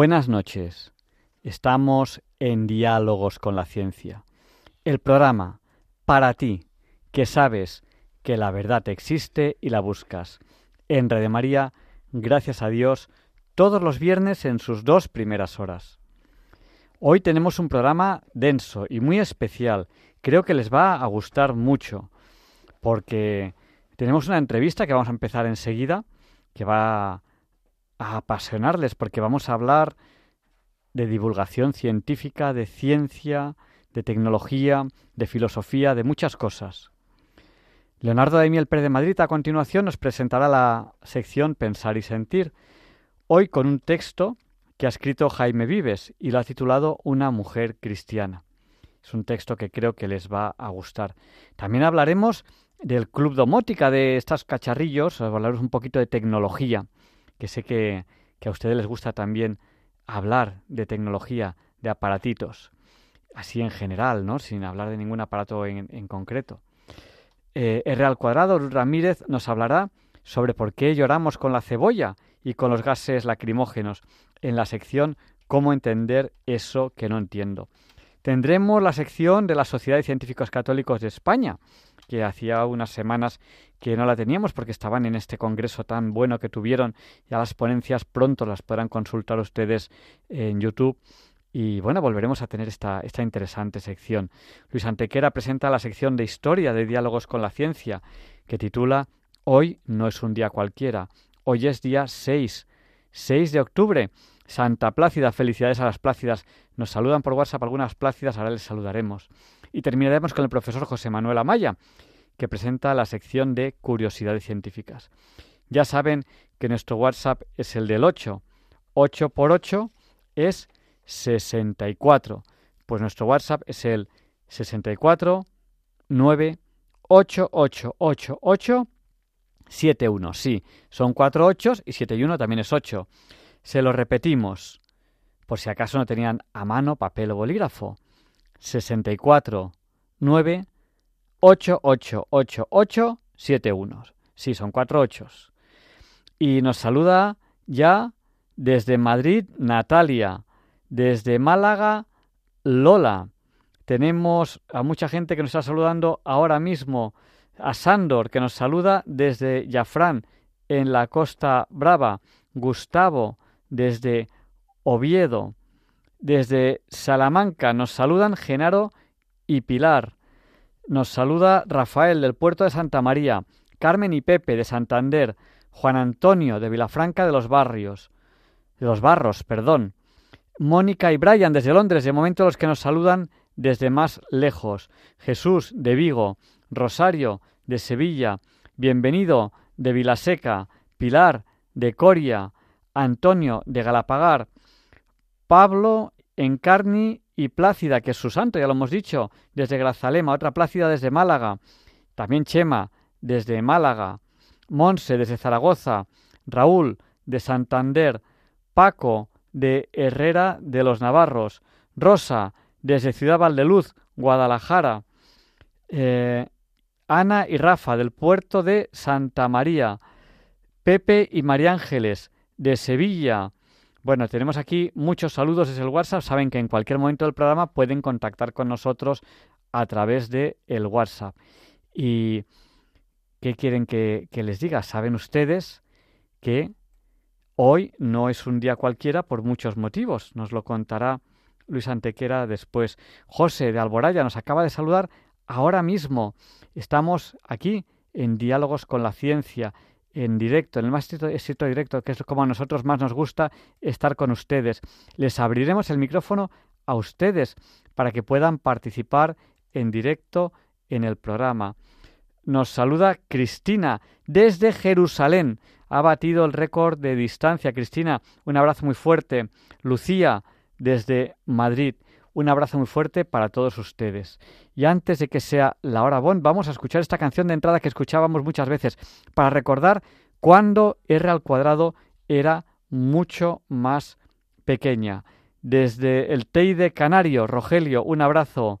Buenas noches. Estamos en Diálogos con la Ciencia. El programa para ti que sabes que la verdad existe y la buscas. En Red María, gracias a Dios, todos los viernes en sus dos primeras horas. Hoy tenemos un programa denso y muy especial. Creo que les va a gustar mucho porque tenemos una entrevista que vamos a empezar enseguida que va a apasionarles porque vamos a hablar de divulgación científica, de ciencia, de tecnología, de filosofía, de muchas cosas. Leonardo Daimiel Pérez de Madrid a continuación nos presentará la sección Pensar y Sentir, hoy con un texto que ha escrito Jaime Vives y lo ha titulado Una mujer cristiana. Es un texto que creo que les va a gustar. También hablaremos del Club Domótica, de estos cacharrillos, hablaremos un poquito de tecnología que sé que, a ustedes les gusta también hablar de tecnología, de aparatitos, así en general, ¿no? Sin hablar de ningún aparato en, concreto. Eh, R al cuadrado, Ramírez, nos hablará sobre por qué lloramos con la cebolla y con los gases lacrimógenos en la sección Cómo entender eso que no entiendo. Tendremos la sección de la Sociedad de Científicos Católicos de España, que hacía unas semanas que no la teníamos porque estaban en este congreso tan bueno que tuvieron. Ya las ponencias pronto las podrán consultar ustedes en YouTube. Y bueno, volveremos a tener esta, esta interesante sección. Luis Antequera presenta la sección de historia de diálogos con la ciencia, que titula Hoy no es un día cualquiera. Hoy es día 6, 6 de octubre. Santa Plácida, felicidades a las Plácidas. Nos saludan por WhatsApp algunas Plácidas, ahora les saludaremos. Y terminaremos con el profesor José Manuel Amaya, que presenta la sección de curiosidades científicas. Ya saben que nuestro WhatsApp es el del 8. 8 por 8 es 64. Pues nuestro WhatsApp es el 64 9 8 8 8 8 7 1. Sí, son 4 8 y 7 y 1 también es 8. Se lo repetimos, por si acaso no tenían a mano papel o bolígrafo. 64 9 8 8 8 8 7 1. Sí, son cuatro ochos. Y nos saluda ya desde Madrid Natalia, desde Málaga Lola. Tenemos a mucha gente que nos está saludando ahora mismo. A Sándor, que nos saluda desde Jafrán, en la Costa Brava. Gustavo, desde Oviedo. Desde Salamanca nos saludan Genaro y Pilar. Nos saluda Rafael del puerto de Santa María, Carmen y Pepe de Santander, Juan Antonio de Vilafranca de los Barrios, los Barros, perdón. Mónica y Brian desde Londres, de momento los que nos saludan desde más lejos. Jesús de Vigo, Rosario de Sevilla, bienvenido de Vilaseca, Pilar de Coria, Antonio de Galapagar, Pablo, Encarni y Plácida, que es su santo, ya lo hemos dicho, desde Grazalema, otra Plácida desde Málaga, también Chema desde Málaga, Monse desde Zaragoza, Raúl de Santander, Paco de Herrera de los Navarros, Rosa desde Ciudad Valdeluz, Guadalajara, eh, Ana y Rafa del puerto de Santa María, Pepe y María Ángeles de Sevilla, bueno, tenemos aquí muchos saludos desde el WhatsApp. Saben que en cualquier momento del programa pueden contactar con nosotros a través de el WhatsApp. ¿Y qué quieren que, que les diga? Saben ustedes que hoy no es un día cualquiera por muchos motivos. Nos lo contará Luis Antequera después. José de Alboraya nos acaba de saludar ahora mismo. Estamos aquí en Diálogos con la Ciencia en directo, en el más estricto directo, que es como a nosotros más nos gusta estar con ustedes. Les abriremos el micrófono a ustedes para que puedan participar en directo en el programa. nos saluda Cristina desde Jerusalén. Ha batido el récord de distancia. Cristina, un abrazo muy fuerte. Lucía desde Madrid. Un abrazo muy fuerte para todos ustedes. Y antes de que sea la hora Bond, vamos a escuchar esta canción de entrada que escuchábamos muchas veces para recordar cuando R al cuadrado era mucho más pequeña. Desde el Teide Canario, Rogelio, un abrazo.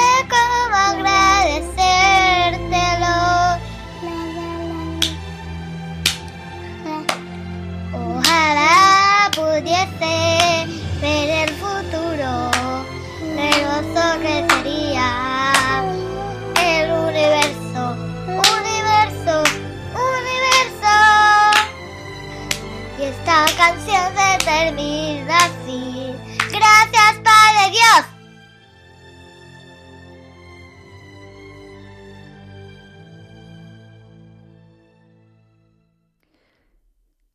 pudiese el futuro, hermoso que sería. Esta canción se termina así. Gracias, Padre Dios.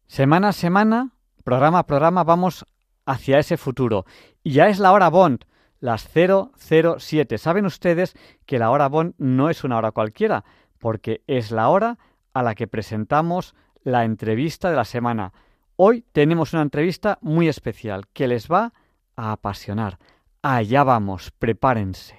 Semana a semana, programa a programa, vamos hacia ese futuro. Y ya es la hora Bond, las 007. Saben ustedes que la hora Bond no es una hora cualquiera, porque es la hora a la que presentamos la entrevista de la semana. Hoy tenemos una entrevista muy especial que les va a apasionar. Allá vamos, prepárense.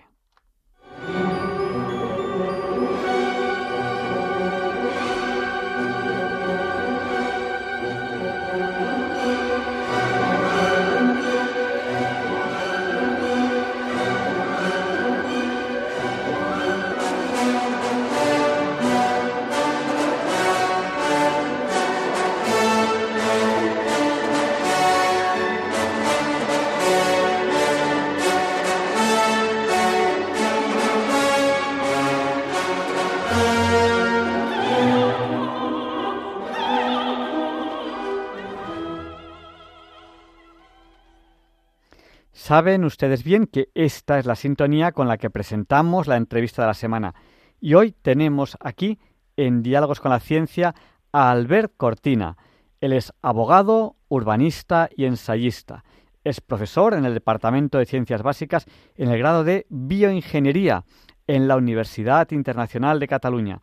Saben ustedes bien que esta es la sintonía con la que presentamos la entrevista de la semana. Y hoy tenemos aquí, en Diálogos con la Ciencia, a Albert Cortina. Él es abogado, urbanista y ensayista. Es profesor en el Departamento de Ciencias Básicas en el grado de Bioingeniería en la Universidad Internacional de Cataluña.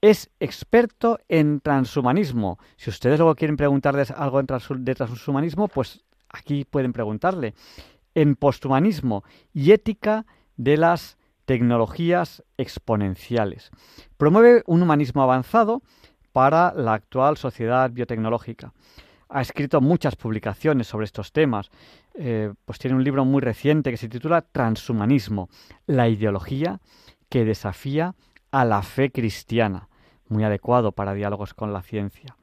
Es experto en transhumanismo. Si ustedes luego quieren preguntarles algo de transhumanismo, pues aquí pueden preguntarle en posthumanismo y ética de las tecnologías exponenciales. Promueve un humanismo avanzado para la actual sociedad biotecnológica. Ha escrito muchas publicaciones sobre estos temas. Eh, pues tiene un libro muy reciente que se titula Transhumanismo, la ideología que desafía a la fe cristiana, muy adecuado para diálogos con la ciencia.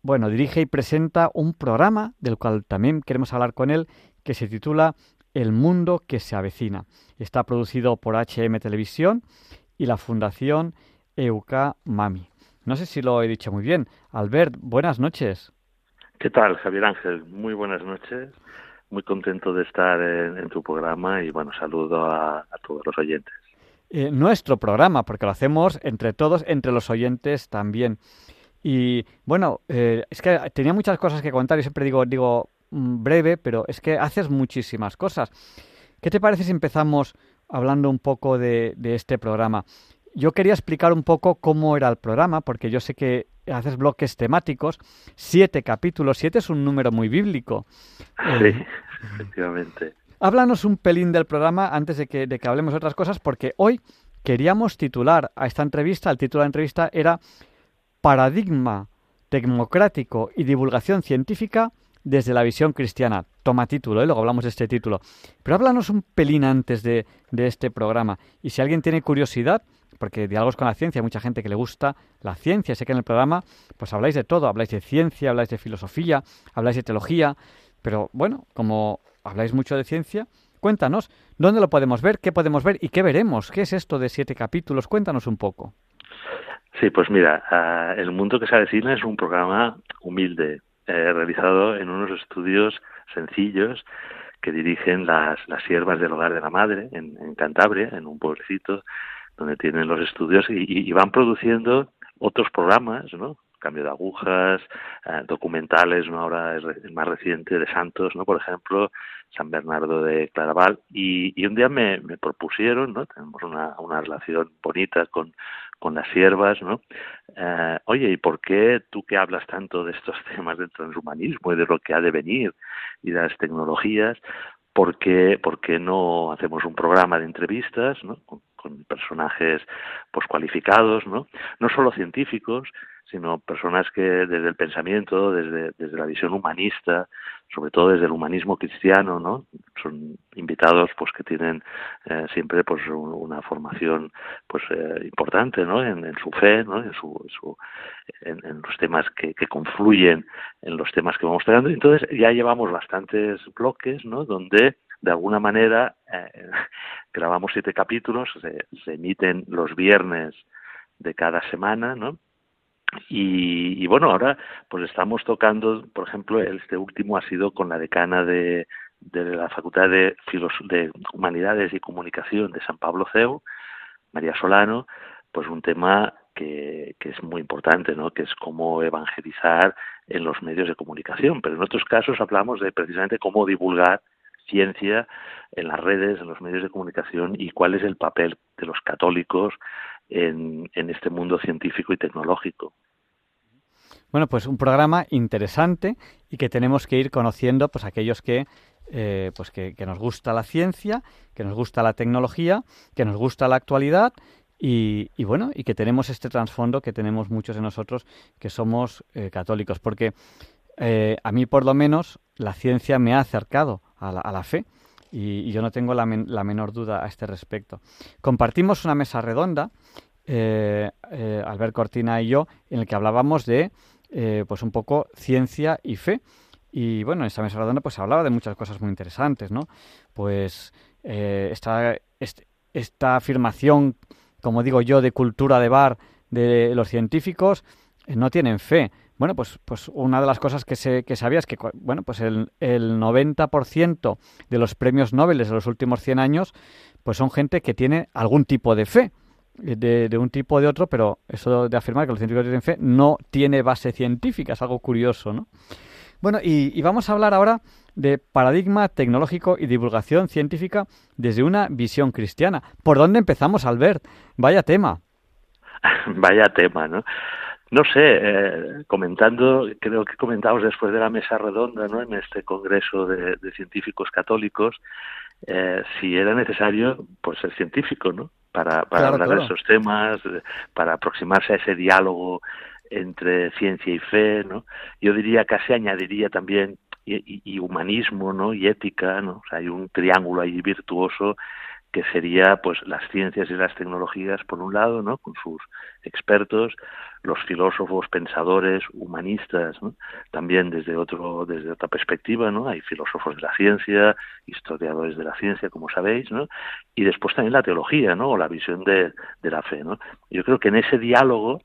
Bueno, dirige y presenta un programa del cual también queremos hablar con él, que se titula El mundo que se avecina. Está producido por HM Televisión y la Fundación EUK Mami. No sé si lo he dicho muy bien. Albert, buenas noches. ¿Qué tal, Javier Ángel? Muy buenas noches. Muy contento de estar en, tu programa y bueno, saludo a, todos los oyentes. Eh, nuestro programa, porque lo hacemos entre todos, entre los oyentes también. Y bueno, eh, es que tenía muchas cosas que contar y siempre digo, digo, breve, pero es que haces muchísimas cosas. ¿Qué te parece si empezamos hablando un poco de, este programa? Yo quería explicar un poco cómo era el programa, porque yo sé que haces bloques temáticos, siete capítulos, siete es un número muy bíblico. Sí, eh, efectivamente. Háblanos un pelín del programa antes de que, de que hablemos de otras cosas, porque hoy queríamos titular a esta entrevista, el título de la entrevista era Paradigma democrático y divulgación científica desde la visión cristiana. Toma título, ¿eh? luego hablamos de este título. Pero háblanos un pelín antes de, este programa. Y si alguien tiene curiosidad, porque diálogos con la ciencia, hay mucha gente que le gusta la ciencia, sé que en el programa pues habláis de todo, habláis de ciencia, habláis de filosofía, habláis de teología, pero bueno, como habláis mucho de ciencia, cuéntanos, ¿dónde lo podemos ver? ¿Qué podemos ver? ¿Y qué veremos? ¿Qué es esto de siete capítulos? Cuéntanos un poco. Sí, pues mira, uh, El Mundo que se avecina es un programa humilde, eh, realizado en unos estudios sencillos que dirigen las, las siervas del hogar de la madre en, en Cantabria, en un pueblecito donde tienen los estudios y, van produciendo otros programas, ¿no? cambio de agujas, eh, documentales, ahora el más reciente de Santos, ¿no? por ejemplo, San Bernardo de Claraval, y, y un día me, me, propusieron, ¿no? tenemos una, una relación bonita con, con las siervas, ¿no? Eh, oye, ¿y por qué tú que hablas tanto de estos temas del transhumanismo y de lo que ha de venir y de las tecnologías, ¿por qué, por qué no hacemos un programa de entrevistas, ¿no? Con, con personajes pues cualificados, ¿no? No solo científicos, sino personas que desde el pensamiento, desde, desde la visión humanista, sobre todo desde el humanismo cristiano, ¿no? Son invitados pues que tienen eh, siempre pues una formación pues eh, importante, ¿no? En, su fe, ¿no? En su, en, los temas que, que confluyen en los temas que vamos tratando. Entonces ya llevamos bastantes bloques, ¿no? Donde de alguna manera eh, grabamos siete capítulos, se, se emiten los viernes de cada semana, ¿no? Y, y, bueno, ahora pues estamos tocando, por ejemplo, este último ha sido con la decana de, de la Facultad de, Filos de Humanidades y Comunicación de San Pablo CEU, María Solano, pues un tema que, que, es muy importante, ¿no? que es cómo evangelizar en los medios de comunicación. Pero en otros casos hablamos de precisamente cómo divulgar ciencia en las redes, en los medios de comunicación y cuál es el papel de los católicos en, este mundo científico y tecnológico. Bueno, pues un programa interesante y que tenemos que ir conociendo, pues aquellos que, eh, pues que, nos gusta la ciencia, que nos gusta la tecnología, que nos gusta la actualidad y, y bueno, y que tenemos este trasfondo que tenemos muchos de nosotros que somos eh, católicos, porque eh, a mí por lo menos la ciencia me ha acercado a la, a la fe y, yo no tengo la, men la menor duda a este respecto. Compartimos una mesa redonda eh, eh, Albert Cortina y yo, en el que hablábamos de, eh, pues un poco ciencia y fe. Y bueno, en esta mesa redonda pues hablaba de muchas cosas muy interesantes, ¿no? Pues esta, este, esta afirmación, como digo yo, de cultura de bar de los científicos, no tienen fe. Bueno, pues, pues una de las cosas que, se, que sabía es que bueno, pues el, el 90% de los premios Nobel de los últimos 100 años pues son gente que tiene algún tipo de fe de, de, un tipo o de otro, pero eso de afirmar que los científicos tienen fe no tiene base científica, es algo curioso, ¿no? Bueno, y, y vamos a hablar ahora de paradigma tecnológico y divulgación científica desde una visión cristiana. ¿Por dónde empezamos, Albert? Vaya tema. Vaya tema, ¿no? No sé, eh, comentando, creo que comentamos después de la mesa redonda, ¿no? En este congreso de, de científicos católicos, eh, si era necesario, pues ser científico, ¿no? Para, para claro, hablar claro. de esos temas, para aproximarse a ese diálogo entre ciencia y fe, ¿no? Yo diría, casi añadiría también y, y, y humanismo, ¿no? Y ética, ¿no? O sea, hay un triángulo ahí virtuoso que sería pues las ciencias y las tecnologías por un lado, ¿no? con sus expertos, los filósofos, pensadores, humanistas, también desde otro desde otra perspectiva, ¿no? Hay filósofos de la ciencia, historiadores de la ciencia, como sabéis, ¿no? Y después también la teología, ¿no? O la visión de, de la fe, ¿no? Yo creo que en ese diálogo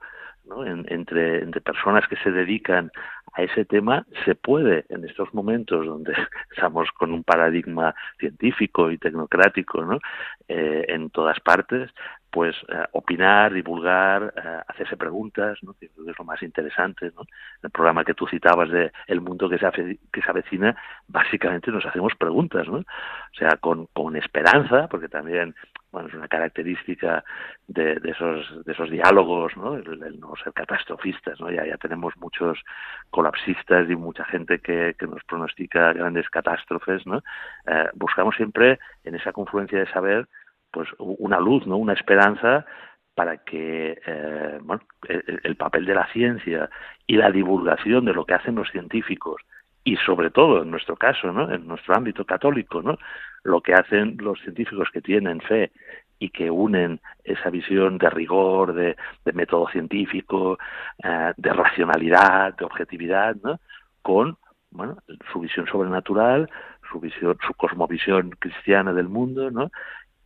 ¿no? En, entre, entre personas que se dedican a ese tema se puede en estos momentos donde estamos con un paradigma científico y tecnocrático ¿no? eh, en todas partes pues eh, opinar, divulgar, eh, hacerse preguntas, ¿no? que es lo más interesante. ¿no? El programa que tú citabas de El mundo que se, que se avecina, básicamente nos hacemos preguntas, o sea, con, con esperanza, porque también bueno, es una característica de, esos, de esos diálogos, ¿no? El, no ser catastrofistas, ¿no? Ya, ya tenemos muchos colapsistas y mucha gente que, que nos pronostica grandes catástrofes. Eh, buscamos siempre en esa confluencia de saber pues una luz, ¿no? Una esperanza para que eh, el, papel de la ciencia y la divulgación de lo que hacen los científicos y sobre todo en nuestro caso, ¿no? en nuestro ámbito católico, ¿no? lo que hacen los científicos que tienen fe y que unen esa visión de rigor, de, método científico, eh, de racionalidad, de objetividad, ¿no? con bueno, su visión sobrenatural, su visión, su cosmovisión cristiana del mundo, ¿no?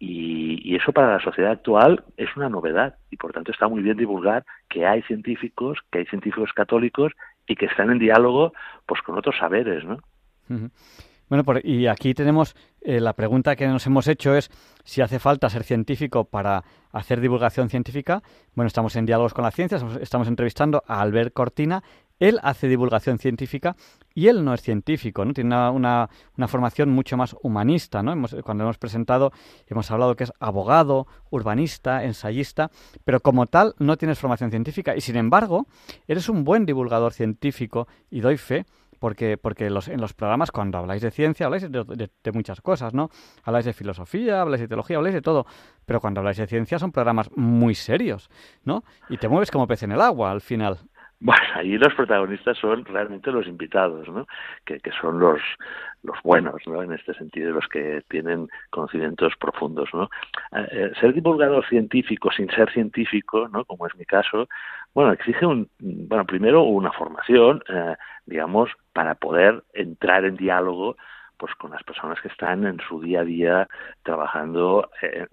Y, eso para la sociedad actual es una novedad y por tanto está muy bien divulgar que hay científicos, que hay científicos católicos y que están en diálogo pues con otros saberes, ¿no? Bueno, y aquí tenemos eh, la pregunta que nos hemos hecho es si hace falta ser científico para hacer divulgación científica. Bueno, estamos en diálogos con la ciencia, estamos entrevistando a Albert Cortina. Él hace divulgación científica y él no es científico, ¿no? Tiene una, una, formación mucho más humanista, ¿no? Hemos, cuando hemos presentado, hemos hablado que es abogado, urbanista, ensayista, pero como tal no tienes formación científica y sin embargo eres un buen divulgador científico y doy fe porque, porque los, en los programas cuando habláis de ciencia habláis de, muchas cosas, ¿no? Habláis de filosofía, habláis de teología, habláis de todo, pero cuando habláis de ciencia son programas muy serios, ¿no? Y te mueves como pez en el agua al final. Bueno, ahí los protagonistas son realmente los invitados, ¿no? Que, que son los, los buenos, ¿no? En este sentido, los que tienen conocimientos profundos, ¿no? Eh, eh, ser divulgador científico sin ser científico, ¿no? Como es mi caso, bueno, exige un, bueno, primero una formación, eh, digamos, para poder entrar en diálogo pues con las personas que están en su día a día trabajando eh,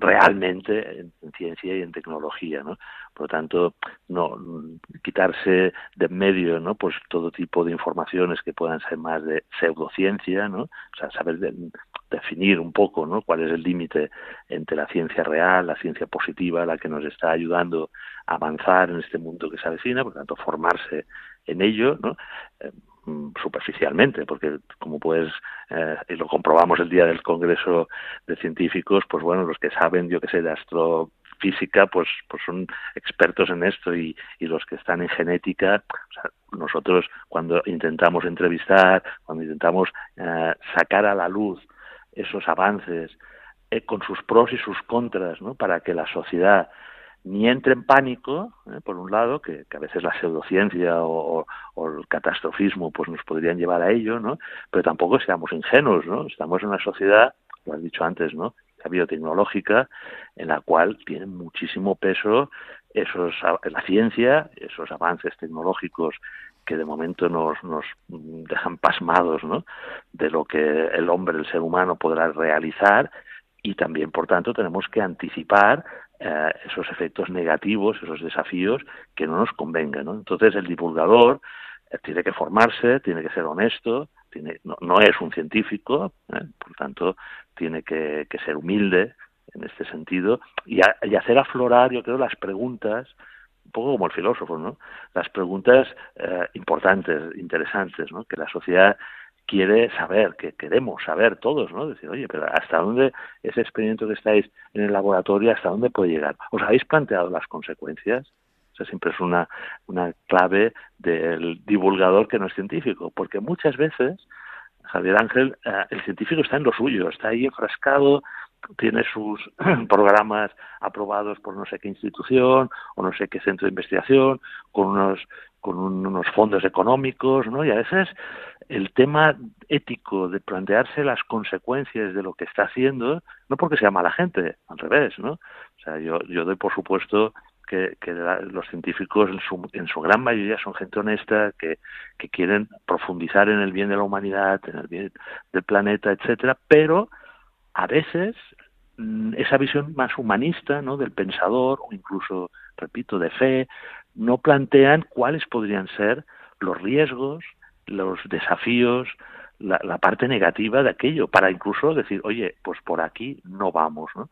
realmente en, ciencia y en tecnología, ¿no? Por lo tanto, no quitarse de en medio, ¿no? Pues todo tipo de informaciones que puedan ser más de pseudociencia, ¿no? O sea, saber definir un poco, ¿no? Cuál es el límite entre la ciencia real, la ciencia positiva, la que nos está ayudando a avanzar en este mundo que se avecina, por lo tanto, formarse en ello, ¿no? Eh, Mm, superficialmente, porque como pues, y lo comprobamos el día del Congreso de Científicos, pues bueno, los que saben, yo que sé, de astrofísica, pues, pues son expertos en esto y, y los que están en genética, nosotros cuando intentamos entrevistar, cuando intentamos eh, sacar a la luz esos avances eh, con sus pros y sus contras, ¿no? Para que la sociedad ni entre en pánico, ¿eh? por un lado, que, a veces la pseudociencia o, el catastrofismo pues nos podrían llevar a ello, ¿no? Pero tampoco seamos ingenuos, ¿no? Estamos en una sociedad, lo has dicho antes, ¿no? La biotecnológica, en la cual tiene muchísimo peso esos la ciencia, esos avances tecnológicos que de momento nos, nos dejan pasmados, ¿no? De lo que el hombre, el ser humano podrá realizar y también, por tanto, tenemos que anticipar eh, esos efectos negativos, esos desafíos que no nos convengan. ¿no? Entonces, el divulgador eh, tiene que formarse, tiene que ser honesto, tiene, no, es un científico, ¿eh? por tanto, tiene que, ser humilde en este sentido y, y, hacer aflorar, yo creo, las preguntas un poco como el filósofo, ¿no? Las preguntas importantes, interesantes, ¿no? Que la sociedad quiere saber, que queremos saber todos, ¿no? Decir, oye, pero ¿hasta dónde ese experimento que estáis en el laboratorio, hasta dónde puede llegar? ¿Os habéis planteado las consecuencias? O sea, siempre es una, una clave del divulgador que no es científico, porque muchas veces, Javier Ángel, eh, el científico está en lo suyo, está ahí enfrascado, tiene sus programas aprobados por no sé qué institución o no sé qué centro de investigación, con unos con unos fondos económicos, ¿no? Y a veces el tema ético de plantearse las consecuencias de lo que está haciendo, no porque sea mala gente, al revés, ¿no? O sea, yo, yo doy por supuesto que, que los científicos en su, en su gran mayoría son gente honesta, que, que quieren profundizar en el bien de la humanidad, en el bien del planeta, etcétera, pero a veces mm, esa visión más humanista, ¿no? Del pensador o incluso, repito, de fe, no plantean cuáles podrían ser los riesgos, los desafíos, la, parte negativa de aquello, para incluso decir, oye, pues por aquí no vamos, ¿no?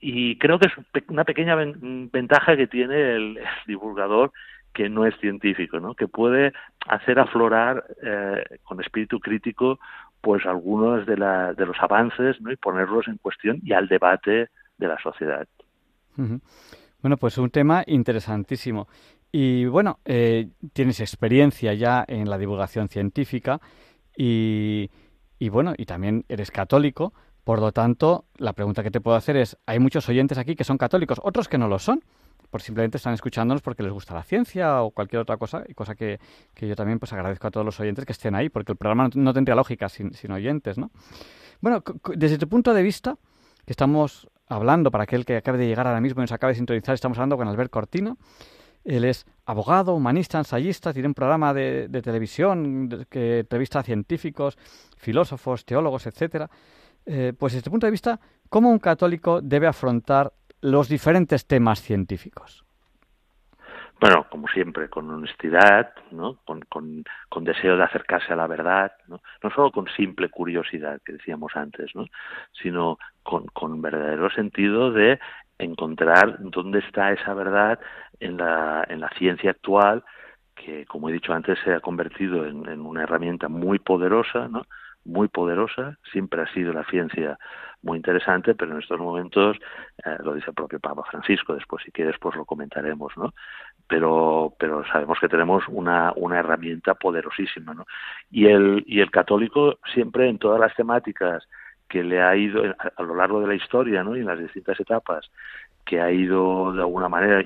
Y creo que es una pequeña ventaja que tiene el, divulgador que no es científico, ¿no? Que puede hacer aflorar eh, con espíritu crítico, pues algunos de, la, de los avances, ¿no? Y ponerlos en cuestión y al debate de la sociedad. Bueno, pues un tema interesantísimo. Y bueno, eh, tienes experiencia ya en la divulgación científica y, y, bueno, y también eres católico, Por lo tanto, la pregunta que te puedo hacer es, hay muchos oyentes aquí que son católicos, otros que no lo son, por simplemente están escuchándonos porque les gusta la ciencia o cualquier otra cosa, y cosa que, yo también pues agradezco a todos los oyentes que estén ahí, porque el programa no, tendría lógica sin, sin, oyentes, ¿no? Bueno, desde tu punto de vista, que estamos hablando, para aquel que acabe de llegar ahora mismo y nos acabe de sintonizar, estamos hablando con Albert Cortino, él es abogado, humanista, ensayista, tiene un programa de, televisión que entrevista a científicos, filósofos, teólogos, etcétera. Eh, pues desde este punto de vista, ¿cómo un católico debe afrontar los diferentes temas científicos? Bueno, como siempre, con honestidad, ¿no? Con, con, deseo de acercarse a la verdad, ¿no? no solo con simple curiosidad, que decíamos antes, ¿no? sino con, con verdadero sentido de encontrar dónde está esa verdad en la, en la ciencia actual, que, como he dicho antes, se ha convertido en, en una herramienta muy poderosa, ¿no? muy poderosa, siempre ha sido la ciencia muy interesante, pero en estos momentos, eh, lo dice el propio Papa Francisco, después si quieres pues lo comentaremos, ¿no? Pero, pero sabemos que tenemos una, una herramienta poderosísima, ¿no? Y el, y el católico siempre en todas las temáticas que le ha ido a, lo largo de la historia, ¿no? Y en las distintas etapas que ha ido de alguna manera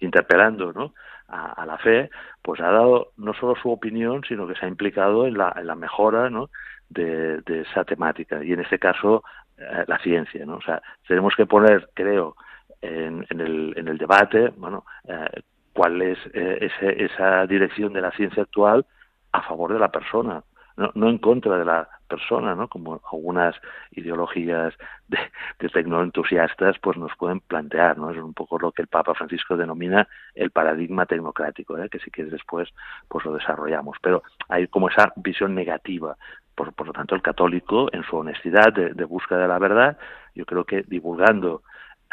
interpelando, ¿no? A, la fe, pues ha dado no solo su opinión, sino que se ha implicado en la, en la mejora, ¿no? De, de, esa temática y en este caso eh, la ciencia, ¿no? O sea, tenemos que poner, creo, en, en, el, en el debate, bueno, eh, cuál es eh, ese, esa dirección de la ciencia actual a favor de la persona, no, no en contra de la persona, ¿no? Como algunas ideologías de, de tecnoentusiastas pues nos pueden plantear, ¿no? Es un poco lo que el Papa Francisco denomina el paradigma tecnocrático, ¿eh? que si quieres después pues lo desarrollamos, pero hay como esa visión negativa por, por, lo tanto, el católico, en su honestidad de, búsqueda de la verdad, yo creo que divulgando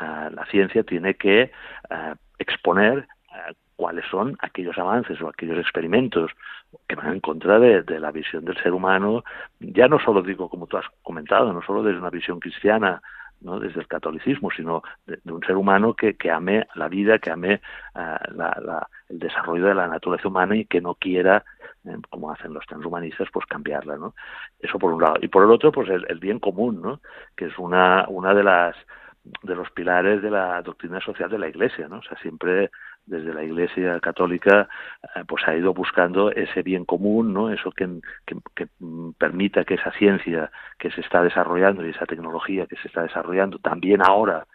uh, la ciencia tiene que uh, exponer cuáles son aquellos avances o aquellos experimentos que van en contra de, la visión del ser humano, ya no solo digo, como tú has comentado, no solo desde una visión cristiana, ¿no? desde el catolicismo, sino de, de un ser humano que, que, ame la vida, que ame la, el desarrollo de la naturaleza humana y que no quiera ¿eh? como hacen los transhumanistas, pues cambiarla, ¿no? Eso por un lado. Y por el otro, pues el, bien común, ¿no? Que es una, una de las de los pilares de la doctrina social de la Iglesia, ¿no? O sea, siempre desde la Iglesia católica eh, pues ha ido buscando ese bien común, ¿no? Eso que, que, permita que esa ciencia que se está desarrollando y esa tecnología que se está desarrollando también ahora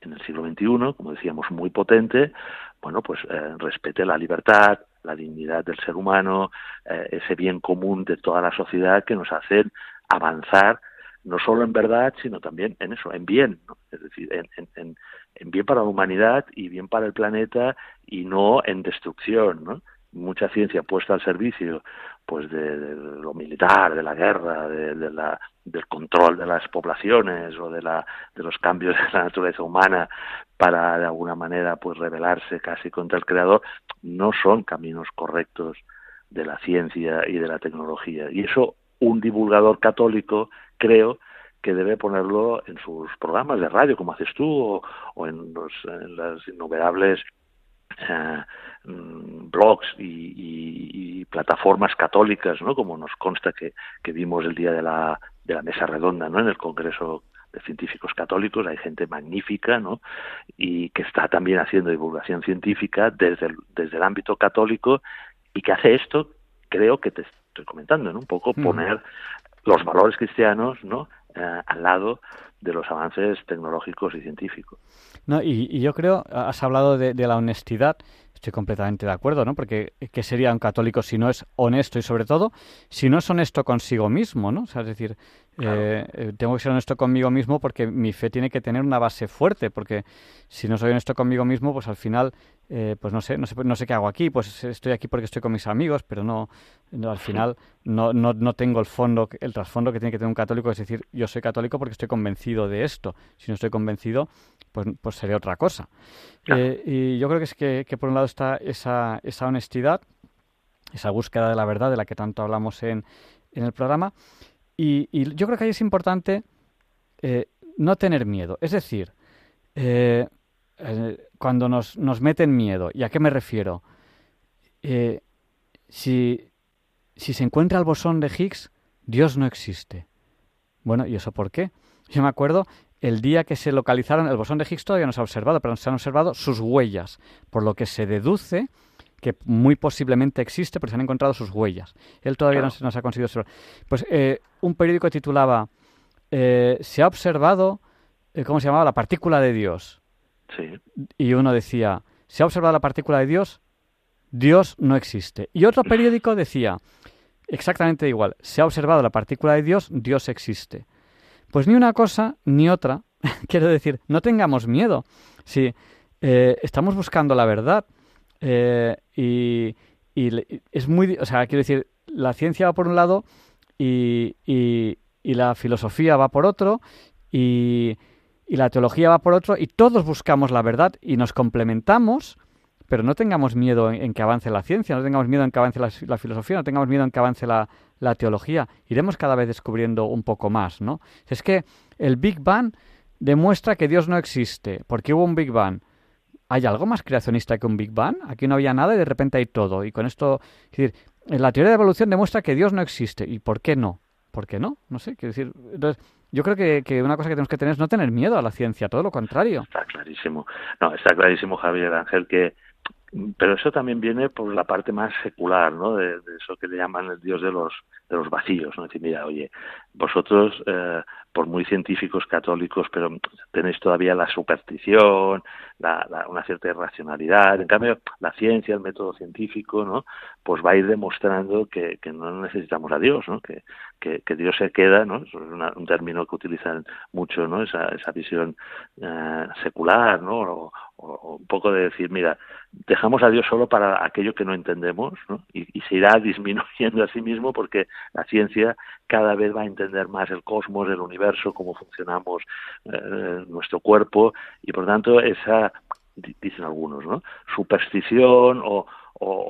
en el siglo XXI, como decíamos, muy potente, bueno, pues eh, respete la libertad, la dignidad del ser humano, eh, ese bien común de toda la sociedad que nos hacen avanzar no solo en verdad, sino también en eso, en bien, ¿no? es decir, en, en, en, bien para la humanidad y bien para el planeta y no en destrucción, ¿no? Mucha ciencia puesta al servicio pues de, lo militar, de la guerra, de, la, del control de las poblaciones o de, la, de los cambios de la naturaleza humana para de alguna manera pues rebelarse casi contra el creador, no son caminos correctos de la ciencia y de la tecnología. Y eso un divulgador católico creo que debe ponerlo en sus programas de radio, como haces tú, o, o en, los, en las innumerables eh, mm, blogs y, y, y, plataformas católicas, ¿no? Como nos consta que, que vimos el día de la, de la mesa redonda, ¿no? En el Congreso de científicos católicos, hay gente magnífica, ¿no? Y que está también haciendo divulgación científica desde el, desde el ámbito católico y que hace esto, creo que te estoy comentando, ¿no? Un poco mm. poner los valores cristianos, ¿no? Eh, al lado de los avances tecnológicos y científicos. No, y, y yo creo, has hablado de, de, la honestidad, estoy completamente de acuerdo, ¿no? Porque ¿qué sería un católico si no es honesto y sobre todo si no es honesto consigo mismo, ¿no? O sea, es decir, claro. Eh, eh, tengo que ser honesto conmigo mismo porque mi fe tiene que tener una base fuerte, porque si no soy honesto conmigo mismo, pues al final eh, pues no sé, no sé, no sé qué hago aquí, pues estoy aquí porque estoy con mis amigos, pero no, no al final no, no, no tengo el fondo, el trasfondo que tiene que tener un católico, es decir, yo soy católico porque estoy convencido de esto. Si no estoy convencido, pues, pues sería otra cosa. Claro. Eh, y yo creo que es que, que, por un lado está esa, esa honestidad, esa búsqueda de la verdad de la que tanto hablamos en, en el programa, y, yo creo que ahí es importante eh, no tener miedo. Es decir, eh, eh, cuando nos, nos, meten miedo. ¿Y a qué me refiero? Si, si se encuentra el bosón de Higgs, Dios no existe. Bueno, ¿y eso por qué? Yo me acuerdo el día que se localizaron, el bosón de Higgs todavía no se ha observado, pero se han observado sus huellas, por lo que se deduce que muy posiblemente existe porque se han encontrado sus huellas. Él todavía no, se, ha conseguido observar. Pues eh, un periódico titulaba eh, Se ha observado, eh, ¿cómo se llamaba? La partícula de Dios. Sí. Y uno decía, ¿se ha observado la partícula de Dios? Dios no existe. Y otro periódico decía, exactamente igual, se ha observado la partícula de Dios, Dios existe. Pues ni una cosa ni otra. Quiero decir, no tengamos miedo. Si estamos buscando la verdad, eh, y, es muy, o sea, quiero decir, la ciencia va por un lado y, y, la filosofía va por otro y, la teología va por otro y todos buscamos la verdad y nos complementamos, pero no tengamos miedo en, que avance la ciencia, no tengamos miedo en que avance la, filosofía, no tengamos miedo en que avance la, teología. Iremos cada vez descubriendo un poco más, ¿no? Es que el Big Bang demuestra que Dios no existe, porque hubo un Big Bang. ¿Hay algo más creacionista que un Big Bang? Aquí no había nada y de repente hay todo. Y con esto, es decir, la teoría de evolución demuestra que Dios no existe. ¿Y por qué no? ¿Por qué no? No sé, quiero decir. Entonces, yo creo que, que, una cosa que tenemos que tener es no tener miedo a la ciencia, todo lo contrario. Está clarísimo. No, está clarísimo, Javier Ángel, que. Pero eso también viene por la parte más secular, ¿no? De, eso que le llaman el Dios de los, de los vacíos, ¿no? decir, mira, oye, vosotros. Eh, por muy científicos católicos, pero tenéis todavía la superstición, una cierta irracionalidad. En cambio, la ciencia, el método científico, ¿no? Pues va a ir demostrando que, no necesitamos a Dios, ¿no? Que, que, Dios se queda, ¿no? es un término que utilizan mucho, ¿no? Esa, esa visión eh, secular, ¿no? O, un poco de decir, mira, dejamos a Dios solo para aquello que no entendemos, ¿no? Y, se irá disminuyendo a sí mismo porque la ciencia cada vez va a entender más el cosmos, el universo, cómo funcionamos eh, nuestro cuerpo y por tanto esa dicen algunos, ¿no? superstición o,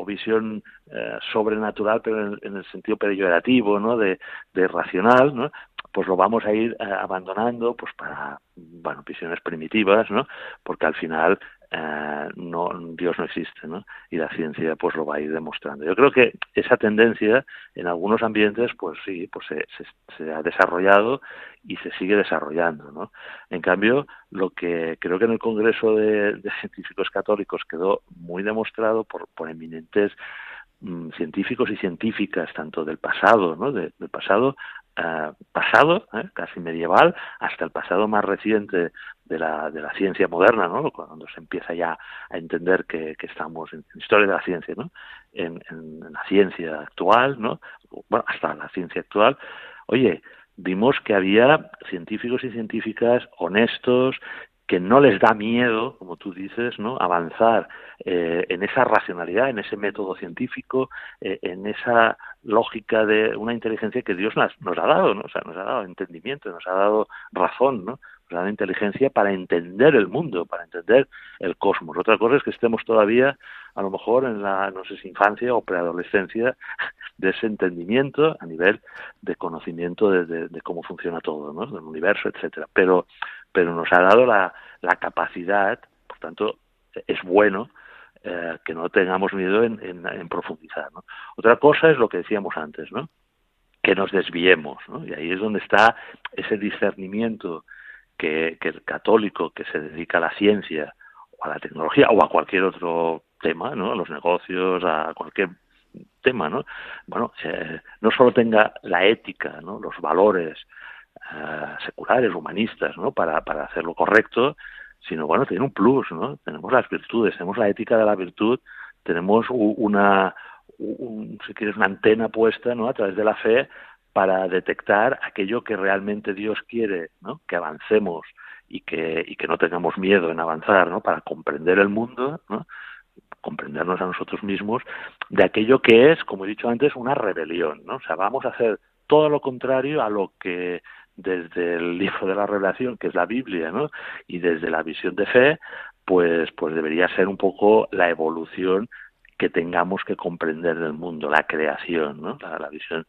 visión eh, sobrenatural, pero en, el sentido peyorativo, ¿no? De, de racional, ¿no? Pues lo vamos a ir eh, abandonando, pues para, bueno, visiones primitivas, ¿no? Porque al final eh, no, Dios no existe, ¿no? Y la ciencia pues lo va a ir demostrando. Yo creo que esa tendencia en algunos ambientes pues sí, pues se, se, ha desarrollado y se sigue desarrollando, ¿no? En cambio, lo que creo que en el Congreso de, Científicos Católicos quedó muy demostrado por, por eminentes mm, científicos y científicas tanto del pasado, ¿no? del pasado eh, pasado, ¿eh? casi medieval, hasta el pasado más reciente de la, de la ciencia moderna, ¿no? cuando se empieza ya a entender que, estamos en, historia de la ciencia, ¿no? En, en, la ciencia actual, ¿no? bueno, hasta la ciencia actual, oye, vimos que había científicos y científicas honestos, que no les da miedo, como tú dices, ¿no? avanzar eh, en esa racionalidad, en ese método científico, eh, en esa lógica de una inteligencia que Dios nos, nos, ha dado, ¿no? O sea, nos ha dado entendimiento, nos ha dado razón, ¿no? Nos ha dado inteligencia para entender el mundo, para entender el cosmos. Otra cosa es que estemos todavía, a lo mejor, en la, no sé si infancia o preadolescencia de ese entendimiento a nivel de conocimiento de, de cómo funciona todo, ¿no? Del universo, etcétera. Pero pero nos ha dado la, la capacidad, por tanto, es bueno eh, que no tengamos miedo en, en, profundizar. ¿no? Otra cosa es lo que decíamos antes, ¿no? que nos desviemos, ¿no? y ahí es donde está ese discernimiento que, que el católico que se dedica a la ciencia o a la tecnología o a cualquier otro tema, ¿no? a los negocios, a cualquier tema, ¿no? Bueno, no solo tenga la ética, ¿no? Los valores, eh, seculares, humanistas, ¿no? Para, para hacer lo correcto, sino, bueno, tiene un plus, ¿no? Tenemos las virtudes, tenemos la ética de la virtud, tenemos una, si quieres, una antena puesta, ¿no? A través de la fe para detectar aquello que realmente Dios quiere, ¿no? Que avancemos y que, y que no tengamos miedo en avanzar, ¿no? Para comprender el mundo, ¿no? comprendernos a nosotros mismos de aquello que es, como he dicho antes, una rebelión, ¿no? O sea, vamos a hacer todo lo contrario a lo que desde el libro de la revelación, que es la Biblia, ¿no? Y desde la visión de fe, pues, pues debería ser un poco la evolución que tengamos que comprender del mundo, la creación, ¿no? La, visión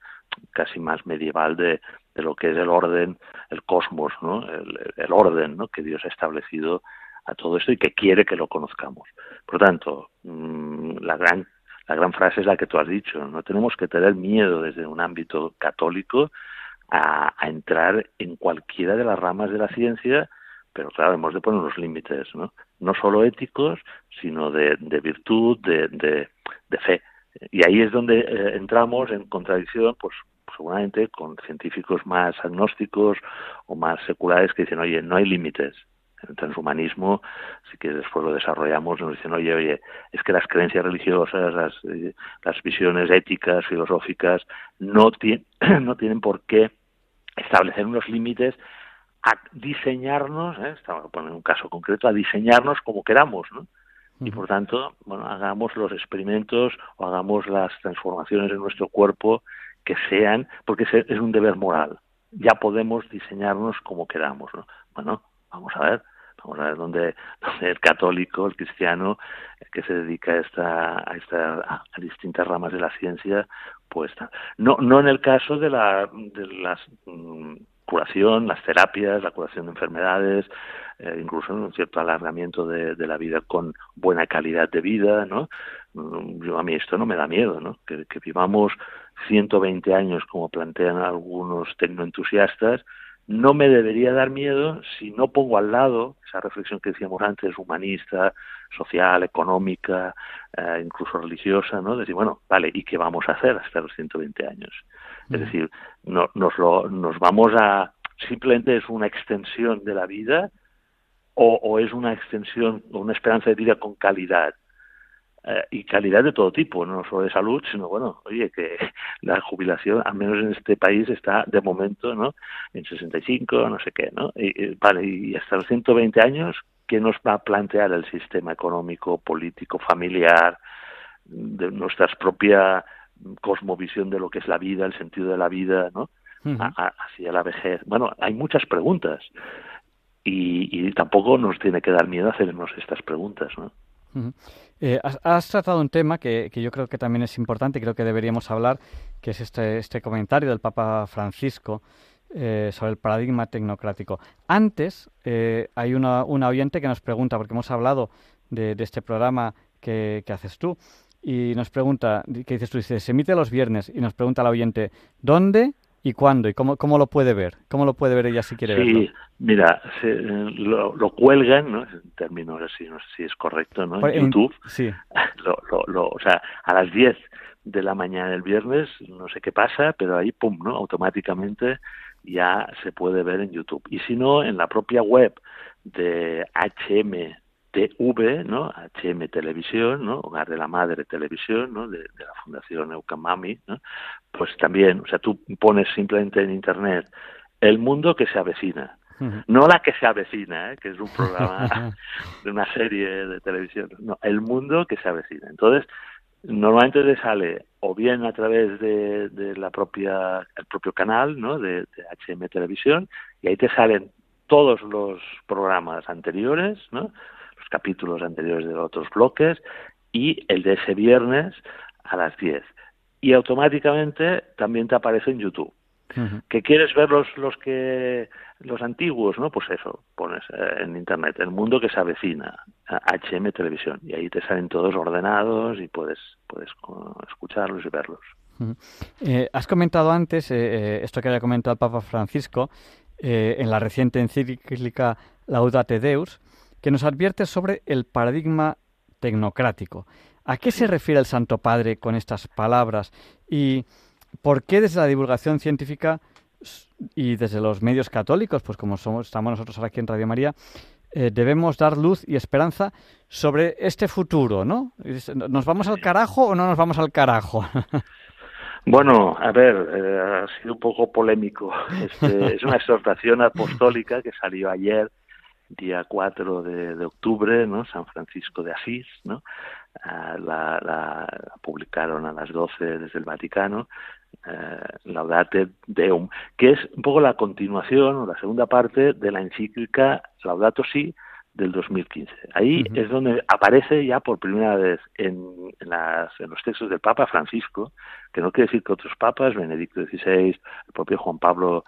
casi más medieval de, de, lo que es el orden, el cosmos, ¿no? El, orden, ¿no? Que Dios ha establecido a todo esto y que quiere que lo conozcamos. Por lo tanto, mm, la gran la gran frase es la que tú has dicho, no tenemos que tener miedo desde un ámbito católico a, entrar en cualquiera de las ramas de la ciencia, pero claro, hemos de poner unos límites, ¿no? No solo éticos, sino de, virtud, de, de, fe. Y ahí es donde eh, entramos en contradicción, pues seguramente con científicos más agnósticos o más seculares que dicen, oye, no hay límites. El transhumanismo, si que después lo desarrollamos, nos dicen, oye, oye, es que las creencias religiosas, las, eh, las visiones éticas, filosóficas, no, no tienen por qué establecer unos límites a diseñarnos, ¿eh? estamos poniendo un caso concreto, a diseñarnos como queramos, ¿no? Y por tanto, bueno, hagamos los experimentos o hagamos las transformaciones en nuestro cuerpo que sean, porque es un deber moral. Ya podemos diseñarnos como queramos, ¿no? Bueno, vamos a ver, vamos a ver dónde, el católico, el cristiano, que se dedica a esta, a, esta, a distintas ramas de la ciencia, pues no, no en el caso de la, de las mm, curación, las terapias, la curación de enfermedades, eh, incluso un cierto alargamiento de, de, la vida con buena calidad de vida, ¿no? Mm, yo a mí esto no me da miedo, ¿no? Que, que vivamos 120 años como plantean algunos tecnoentusiastas, no me debería dar miedo si no pongo al lado esa reflexión que decíamos antes, humanista, social, económica, eh, incluso religiosa, ¿no? Decir, bueno, vale, ¿y qué vamos a hacer hasta los 120 años? Es decir, no, nos, lo, nos vamos a... Simplemente es una extensión de la vida o, o es una extensión, o una esperanza de vida con calidad. Eh, y calidad de todo tipo, no solo de salud, sino bueno, oye, que la jubilación, al menos en este país, está de momento, ¿no? En 65, no sé qué, ¿no? Y, vale, y hasta los 120 años, ¿qué nos va a plantear el sistema económico, político, familiar, de nuestra propia cosmovisión de lo que es la vida, el sentido de la vida, ¿no? hacia la vejez. Bueno, hay muchas preguntas y, y tampoco nos tiene que dar miedo hacernos estas preguntas, ¿no? Eh, has, tratado un tema que, yo creo que también es importante y creo que deberíamos hablar, que es este, este comentario del Papa Francisco eh, sobre el paradigma tecnocrático. Antes, eh, hay una, oyente que nos pregunta, porque hemos hablado de, este programa que, haces tú, y nos pregunta, ¿qué dices tú? Dice, se emite los viernes, y nos pregunta la oyente, ¿dónde y cuándo y cómo, cómo lo puede ver cómo lo puede ver ella si quiere sí, mira lo, lo, cuelgan no en términos así no sé si es correcto no en, YouTube. sí. Lo, lo, o sea a las 10 de la mañana del viernes no sé qué pasa pero ahí pum no automáticamente ya se puede ver en YouTube. Y si no en la propia web de HM TV, ¿no? HM Televisión, ¿no? Hogar de la Madre Televisión, ¿no? De, la Fundación Eucamami, ¿no? Pues también, o sea, tú pones simplemente en Internet el mundo que se avecina, no la que se avecina, ¿eh? que es un programa de una serie de televisión, no, el mundo que se avecina. Entonces, normalmente te sale o bien a través de, de la propia el propio canal, ¿no? De, de HM Televisión y ahí te salen todos los programas anteriores, ¿no? Capítulos anteriores de otros bloques y el de ese viernes a las 10. Y automáticamente también te aparece en YouTube. ¿Que quieres ver los, los que los antiguos? no Pues eso, pones eh, en internet el mundo que se avecina, HM Televisión, y ahí te salen todos ordenados y puedes, puedes escucharlos y verlos. Eh, has comentado antes eh, esto que había comentado el Papa Francisco en la reciente encíclica Laudate Deus, que nos advierte sobre el paradigma tecnocrático. ¿A qué se refiere el Santo Padre con estas palabras? ¿Y por qué desde la divulgación científica y desde los medios católicos, pues como somos, estamos nosotros aquí en Radio María, eh, debemos dar luz y esperanza sobre este futuro, ¿no? ¿Nos vamos al carajo o no nos vamos al carajo? Bueno, a ver, eh, ha sido un poco polémico. Este, es una exhortación apostólica que salió ayer día 4 de, octubre, ¿no? San Francisco de Asís, ¿no? Ah, la, publicaron a las 12 desde el Vaticano, eh, Laudate Deum, que es un poco la continuación o la segunda parte de la encíclica Laudato Si del 2015. Ahí es donde aparece ya por primera vez en, en, las, en los textos del Papa Francisco, que no quiere decir que otros papas, Benedicto XVI, el propio Juan Pablo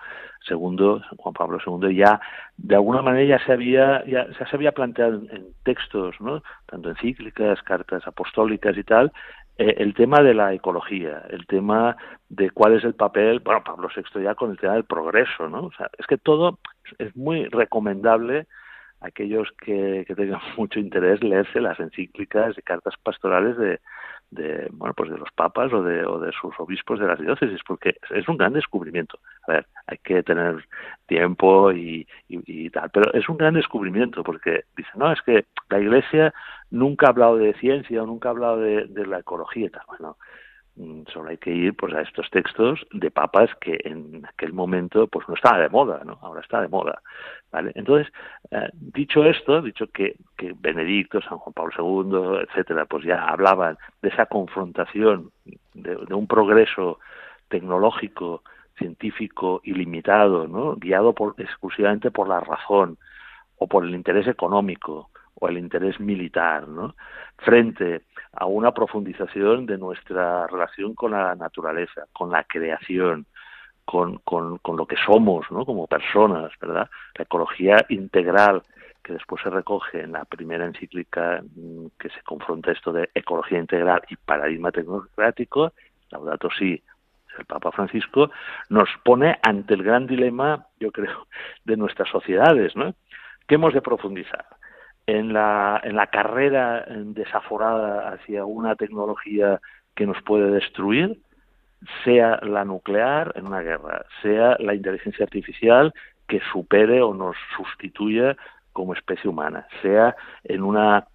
II, Juan Pablo II, ya de alguna manera ya se había, ya, se había planteado en, textos, ¿no? tanto encíclicas, cartas apostólicas y tal, eh, el tema de la ecología, el tema de cuál es el papel, bueno, Pablo VI ya con el tema del progreso, ¿no? O sea, es que todo es muy recomendable aquellos que, tengan mucho interés leerse las encíclicas y cartas pastorales de, de bueno pues de los papas o de, o de sus obispos de las diócesis porque es un gran descubrimiento. A ver hay que tener tiempo y, y, tal pero es un gran descubrimiento porque dice no es que la iglesia nunca ha hablado de ciencia o nunca ha hablado de, de la ecología y tal bueno solo hay que ir pues a estos textos de papas que en aquel momento pues no estaba de moda no ahora está de moda vale entonces eh, dicho esto dicho que, que Benedicto San Juan Pablo II etcétera pues ya hablaban de esa confrontación de, un progreso tecnológico científico ilimitado no guiado por exclusivamente por la razón o por el interés económico o el interés militar, ¿no? frente a una profundización de nuestra relación con la naturaleza, con la creación, con, con, con lo que somos ¿no? como personas, ¿verdad? La ecología integral que después se recoge en la primera encíclica mm, que se confronta esto de ecología integral y paradigma tecnocrático, Laudato Si, el Papa Francisco, nos pone ante el gran dilema, yo creo, de nuestras sociedades, ¿no? ¿Qué hemos de profundizar? En la, en la carrera desaforada hacia una tecnología que nos puede destruir, sea la nuclear en una guerra, sea la inteligencia artificial que supere o nos sustituya como especie humana, sea en una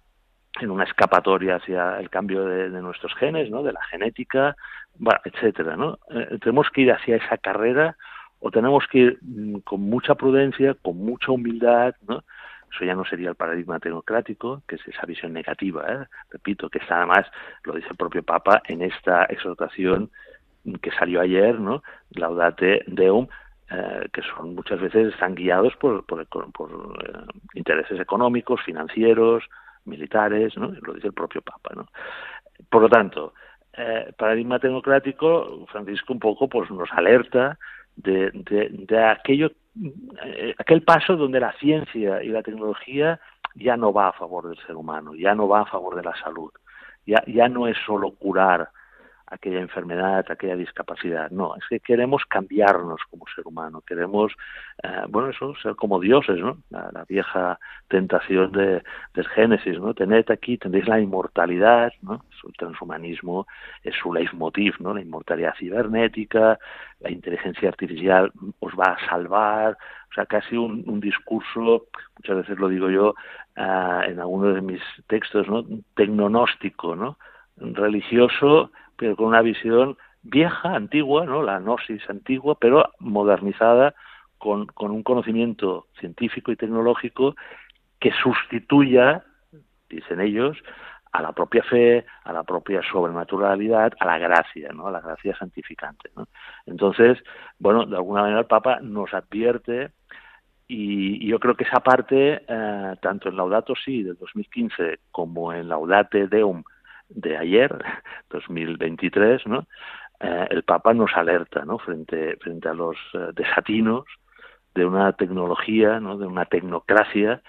en una escapatoria hacia el cambio de, nuestros genes, ¿no? de la genética, etcétera, ¿no? Eh, tenemos que ir hacia esa carrera o tenemos que ir mm, con mucha prudencia, con mucha humildad, ¿no? Eso ya no sería el paradigma tecnocrático, que es esa visión negativa, ¿eh? repito, que está además, lo dice el propio Papa, en esta exhortación que salió ayer, ¿no? Laudate Deum, eh, que son muchas veces están guiados por, por, eh, intereses económicos, financieros, militares, ¿no? Lo dice el propio Papa, ¿no? Por lo tanto, eh, paradigma tecnocrático, Francisco un poco pues nos alerta de, de, de aquello aquel paso donde la ciencia y la tecnología ya no va a favor del ser humano, ya no va a favor de la salud, ya, ya no es solo curar aquella enfermedad, aquella discapacidad. No, es que queremos cambiarnos como ser humano, queremos, eh, bueno, eso, ser como dioses, ¿no? La, vieja tentación de, del Génesis, ¿no? Tened aquí, tendréis la inmortalidad, ¿no? El transhumanismo es su leitmotiv, ¿no? La inmortalidad cibernética, la inteligencia artificial os va a salvar, o sea, casi un, discurso, muchas veces lo digo yo eh, en algunos de mis textos, ¿no? Tecnonóstico, ¿no? Religioso pero con una visión vieja, antigua, ¿no? la gnosis antigua, pero modernizada con, con un conocimiento científico y tecnológico que sustituya, dicen ellos, a la propia fe, a la propia sobrenaturalidad, a la gracia, ¿no? a la gracia santificante. Entonces, bueno, de alguna manera el Papa nos advierte y, yo creo que esa parte, eh, tanto en Laudato Si del 2015 como en Laudate Deum de ayer, 2023, ¿no? Eh, el Papa nos alerta ¿no? frente, frente a los eh, desatinos de una tecnología, ¿no? de una tecnocracia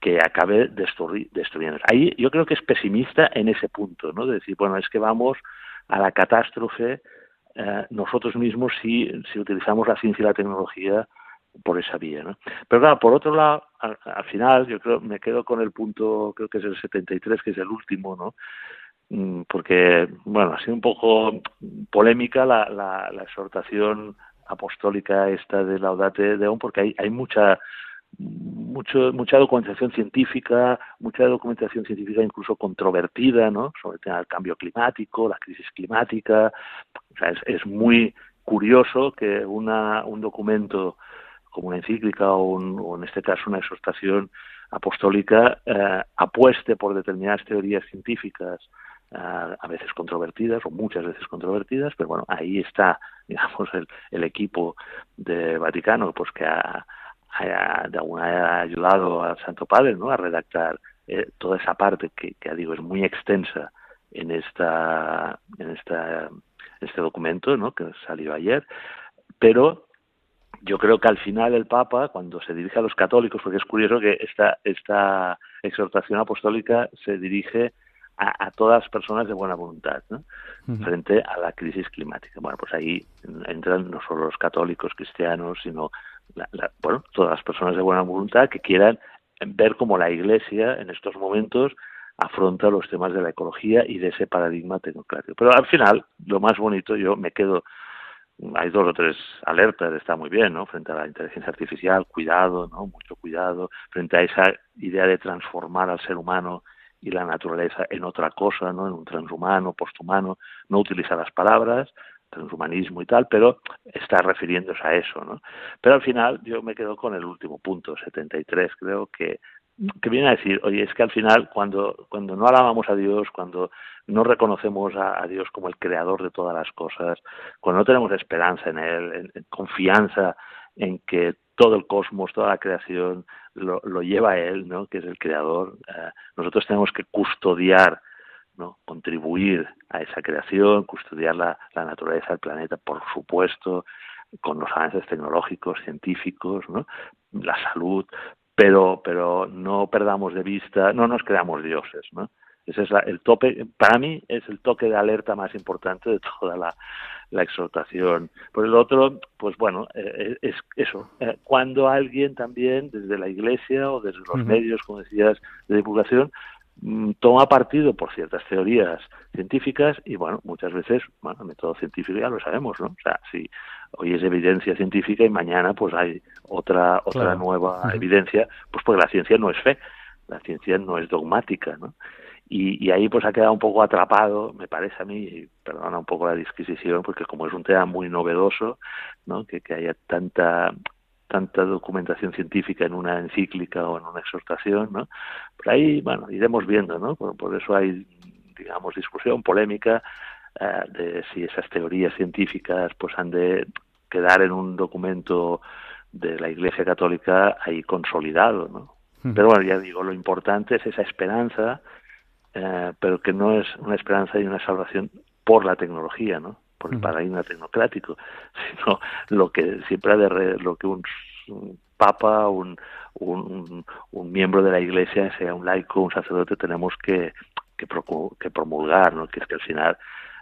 que acabe destruyendo. Ahí yo creo que es pesimista en ese punto, ¿no? de decir, bueno, es que vamos a la catástrofe eh, nosotros mismos si, si utilizamos la ciencia y la tecnología por esa vía. ¿no? Pero claro, por otro lado, al, al, final yo creo me quedo con el punto, creo que es el 73, que es el último, ¿no? Mm, porque, bueno, ha sido un poco polémica la, la, la exhortación apostólica esta de Laudate Deum, porque hay, hay mucha mucho, mucha documentación científica, mucha documentación científica incluso controvertida, ¿no? Sobre el tema del cambio climático, la crisis climática. O sea, es, es muy curioso que una, un documento como una encíclica o, un, en este caso una exhortación apostólica eh, apueste por determinadas teorías científicas a veces controvertidas o muchas veces controvertidas, pero bueno, ahí está, digamos, el, el equipo de Vaticano, pues que ha, de alguna ayudado al Santo Padre, ¿no? A redactar eh, toda esa parte que, que digo es muy extensa en esta en esta este documento ¿no? que salió ayer pero yo creo que al final el Papa, cuando se dirige a los católicos, porque es curioso que esta, esta exhortación apostólica se dirige a, a todas las personas de buena voluntad, ¿no? frente a la crisis climática. Bueno, pues ahí entran no solo los católicos, cristianos, sino la, la, bueno, todas las personas de buena voluntad que quieran ver cómo la Iglesia en estos momentos afronta los temas de la ecología y de ese paradigma tecnocrático. Pero al final, lo más bonito, yo me quedo hay dos o tres alertas, está muy bien, ¿no? Frente a la inteligencia artificial, cuidado, ¿no? Mucho cuidado. Frente a esa idea de transformar al ser humano y la naturaleza en otra cosa, ¿no? En un transhumano, posthumano, no utiliza las palabras, transhumanismo y tal, pero está refiriéndose a eso, ¿no? Pero al final yo me quedo con el último punto, 73, creo que que viene a decir, oye, es que al final cuando, cuando no alabamos a Dios, cuando no reconocemos a, Dios como el creador de todas las cosas, cuando no tenemos esperanza en Él, en, confianza en que todo el cosmos, toda la creación lo, lo lleva Él, ¿no? que es el creador, eh, nosotros tenemos que custodiar, ¿no? contribuir a esa creación, custodiar la, la naturaleza del planeta, por supuesto, con los avances tecnológicos, científicos, ¿no? la salud, pero, pero no perdamos de vista, no nos creamos dioses, ¿no? Ese es el tope, para mí es el toque de alerta más importante de toda la, la exhortación. Por el otro, pues bueno, eh, es eso. Eh, cuando alguien también, desde la iglesia o desde los medios, como decías, de divulgación, mm, toma partido por ciertas teorías científicas y bueno, muchas veces, bueno, el método científico ya lo sabemos, ¿no? O sea, si hoy es evidencia científica y mañana pues hay otra otra nueva evidencia, pues porque la ciencia no es fe, la ciencia no es dogmática, ¿no? Y, y, ahí pues ha quedado un poco atrapado, me parece a mí, y perdona un poco la disquisición, porque como es un tema muy novedoso, ¿no? que, que haya tanta tanta documentación científica en una encíclica o en una exhortación, ¿no? Por ahí, bueno, iremos viendo, ¿no? Por, por eso hay, digamos, discusión, polémica, eh, de si esas teorías científicas pues han de quedar en un documento de la Iglesia Católica ahí consolidado, ¿no? Pero bueno, ya digo, lo importante es esa esperanza, eh, pero que no es una esperanza y una salvación por la tecnología, ¿no? Por el paradigma tecnocrático, sino lo que siempre ha de lo que un, papa, un, un, un, miembro de la Iglesia, sea un laico, un sacerdote, tenemos que, que, que promulgar, ¿no? Que es que al final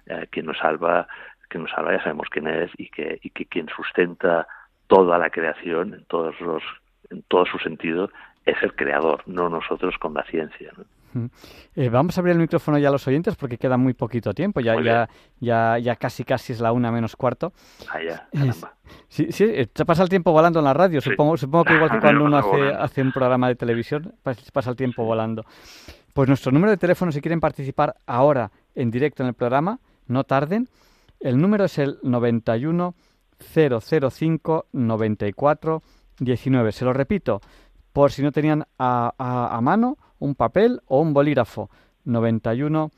eh, quien nos salva, que nos salva ya sabemos quién es y que, y que quien sustenta toda la creación en todos los en todo su sentido es el creador, no nosotros con la ciencia. Eh, vamos a abrir el micrófono ya a los oyentes porque queda muy poquito tiempo, ya, ya, ya, ya casi casi es la una menos cuarto. Ah, ya, sí, sí, eh, se pasa el tiempo volando en la radio, supongo, supongo que igual que cuando uno hace, hace un programa de televisión, pasa el tiempo volando. Pues nuestro número de teléfono, si quieren participar ahora en directo en el programa, no tarden. El número es el 91 005 94 19. Se lo repito, por si no tenían a, a, mano un papel o un bolígrafo. 91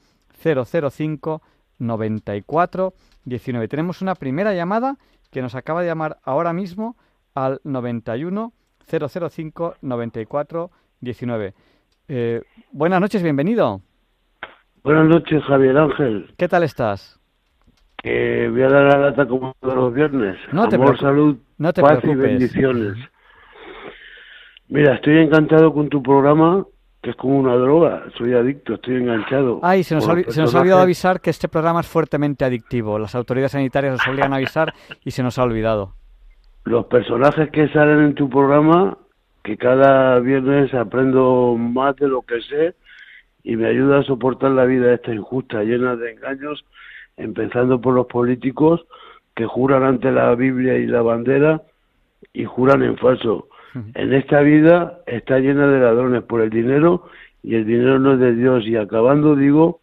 005 94 19. Tenemos una primera llamada que nos acaba de llamar ahora mismo al 91 005 94 19. buenas noches, bienvenido. Buenas noches, Javier Ángel. ¿Qué tal estás? Que voy a dar la lata como todos los viernes. No te Amor, salud, no te paz y bendiciones. Mira, estoy encantado con tu programa, que es como una droga. Soy adicto, estoy enganchado. Ay, se nos, se nos ha olvidado avisar que este programa es fuertemente adictivo. Las autoridades sanitarias nos obligan a avisar y se nos ha olvidado. Los personajes que salen en tu programa, que cada viernes aprendo más de lo que sé y me ayuda a soportar la vida esta injusta, llena de engaños, empezando por los políticos que juran ante la Biblia y la bandera y juran en falso. En esta vida está llena de ladrones por el dinero y el dinero no es de Dios. Y acabando digo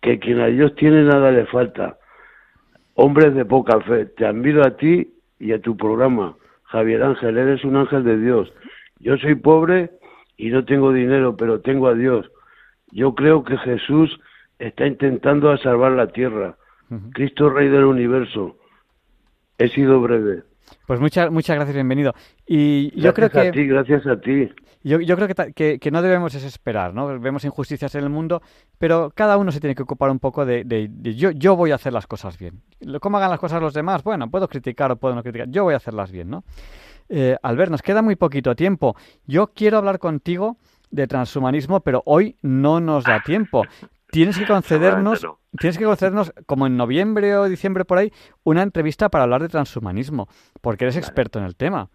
que quien a Dios tiene nada le falta. Hombres de poca fe, te admiro a ti y a tu programa. Javier Ángel, eres un ángel de Dios. Yo soy pobre y no tengo dinero, pero tengo a Dios. Yo creo que Jesús está intentando salvar la tierra. Cristo Rey del universo. He sido breve. Pues muchas muchas gracias, bienvenido. Y Gracias yo creo a que ti, gracias a ti. yo, yo creo que, que, que no debemos desesperar, ¿no? Vemos injusticias en el mundo, pero cada uno se tiene que ocupar un poco de, de- de yo, yo voy a hacer las cosas bien. Lo- ¿Cómo hagan las cosas los demás? Bueno, puedo criticar o puedo no criticar. Yo voy a hacerlas bien, ¿no? Eh, Albert, nos queda muy poquito tiempo. Yo quiero hablar contigo de transhumanismo, pero hoy no nos da tiempo. Tienes que concedernos, no. tienes que concedernos, como en noviembre o diciembre por ahí, una entrevista para hablar de transhumanismo, porque eres Vale. experto en el tema.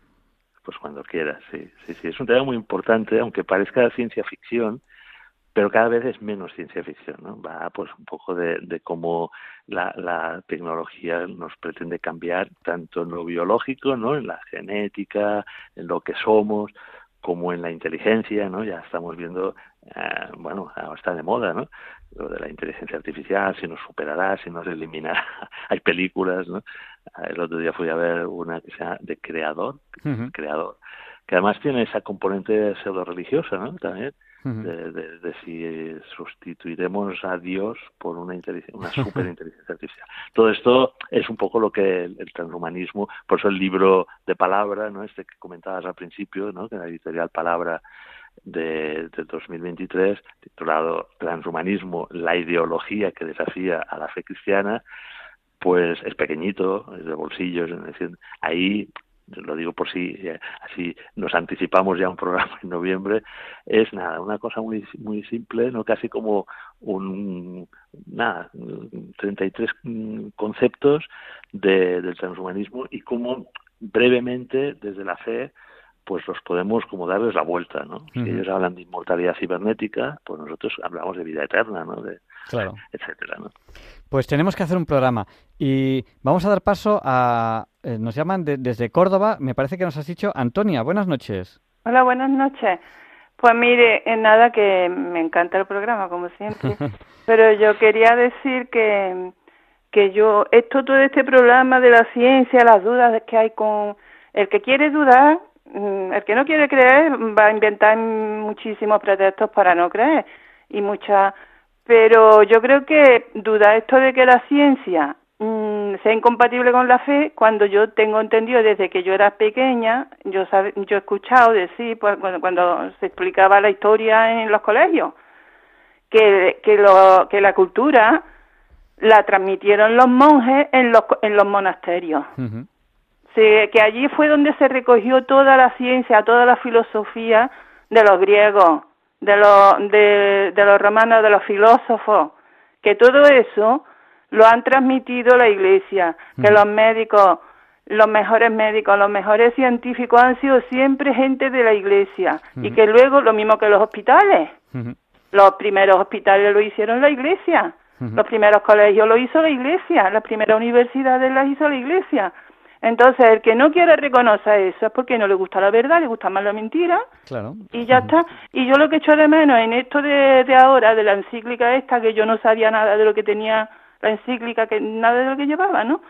Pues cuando quieras, sí, sí, sí. Es un tema muy importante, aunque parezca ciencia ficción, pero cada vez es menos ciencia ficción, ¿no? Va pues un poco de, de cómo la, la tecnología nos pretende cambiar tanto en lo biológico, ¿no? En la genética, en lo que somos, como en la inteligencia, ¿no? Ya estamos viendo, eh, bueno, ahora está de moda, ¿no? Lo de la inteligencia artificial, si nos superará, si nos eliminará. Hay películas, ¿no? El otro día fui a ver una que se llama De Creador, creador, que además tiene esa componente pseudo religiosa, ¿no? También de, de- de si sustituiremos a Dios por una inteligencia, una superinteligencia artificial. Todo esto es un poco lo que el, el transhumanismo, por eso el libro de palabra, ¿no? Este que comentabas al principio, ¿no? Que la editorial Palabra de, del 2023, titulado Transhumanismo, la ideología que desafía a la fe cristiana, pues es pequeñito, es de bolsillos, ahí lo digo por si eh, así nos anticipamos ya un programa en noviembre, es nada, una cosa muy muy simple, no casi como un nada, 33 mm, conceptos de, del transhumanismo y cómo brevemente desde la fe pues los podemos como darles la vuelta, ¿no? Si ellos hablan de inmortalidad cibernética, pues nosotros hablamos de vida eterna, ¿no? De, Claro. etcétera, ¿no? Pues tenemos que hacer un programa y vamos a dar paso a... eh, nos llaman de- desde Córdoba, me parece que nos has dicho Antonia, buenas noches. Hola, buenas noches. Pues mire, en nada que me encanta el programa, como siempre, pero yo quería decir que, que yo, esto, todo este programa de la ciencia, las dudas que hay con el que quiere dudar, el que no quiere creer va a inventar muchísimos pretextos para no creer y muchas, pero yo creo que duda esto de que la ciencia mm, sea incompatible con la fe, cuando yo tengo entendido desde que yo era pequeña, yo sabe, yo he escuchado decir, pues cuando, se explicaba la historia en los colegios, que, que, lo, que la cultura la transmitieron los monjes en los, en los monasterios. Se- que allí fue donde se recogió toda la ciencia, toda la filosofía de los griegos, de los, de, de los romanos, de los filósofos, que todo eso lo han transmitido la Iglesia, que Mm. los médicos, los mejores médicos, los mejores científicos han sido siempre gente de la Iglesia y Ujú. que luego, lo mismo que los hospitales, los primeros hospitales lo hicieron la Iglesia, los primeros colegios lo hizo la Iglesia, las primeras universidades las hizo la Iglesia. Entonces, el que no quiere reconocer eso es porque no le gusta la verdad, le gusta más la mentira Claro. y ya está. Y yo lo que echo de menos en esto de, de ahora, de la encíclica esta, que yo no sabía nada de lo que tenía la encíclica, que nada de lo que llevaba, ¿no?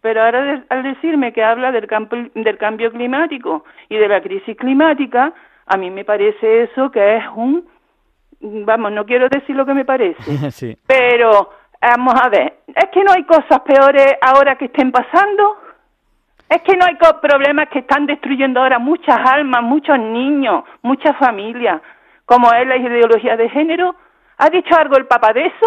Pero ahora de- al decirme que habla del, campo, del cambio climático y de la crisis climática, a mí me parece eso que es un... Vamos, no quiero decir lo que me parece, sí. pero vamos a ver, es que no hay cosas peores ahora que estén pasando. Es que no hay problemas que están destruyendo ahora muchas almas, muchos niños, muchas familias, como es la ideología de género. ¿Ha dicho algo el Papa de eso?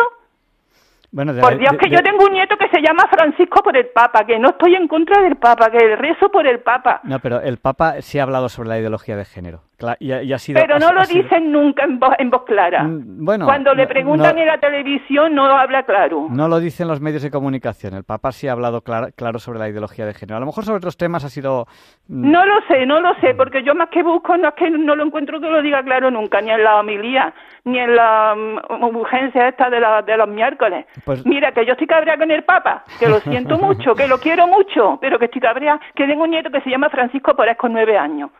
Bueno, de- Por Dios, que de- yo tengo un nieto que se llama Francisco por el Papa, que no estoy en contra del Papa, que rezo por el Papa. No, pero el Papa sí ha hablado sobre la ideología de género. Y, ha- y ha sido, Pero ha- no lo sido- dicen nunca en voz, en voz clara. Mm, Bueno, Cuando le preguntan no- en la televisión no habla claro. No lo dicen los medios de comunicación. El Papa sí ha hablado clar- claro sobre la ideología de género. A lo mejor sobre otros temas ha sido... mm, No lo sé, no lo sé, porque yo más que busco no es que no lo encuentro que lo diga claro nunca, ni en la homilía, ni en la mm, urgencia esta de, la- de los miércoles. Pues- Mira, que yo estoy cabreada con el Papa, que lo siento mucho, que lo quiero mucho, pero que estoy cabreada, que tengo un nieto que se llama Francisco Porés con nueve años,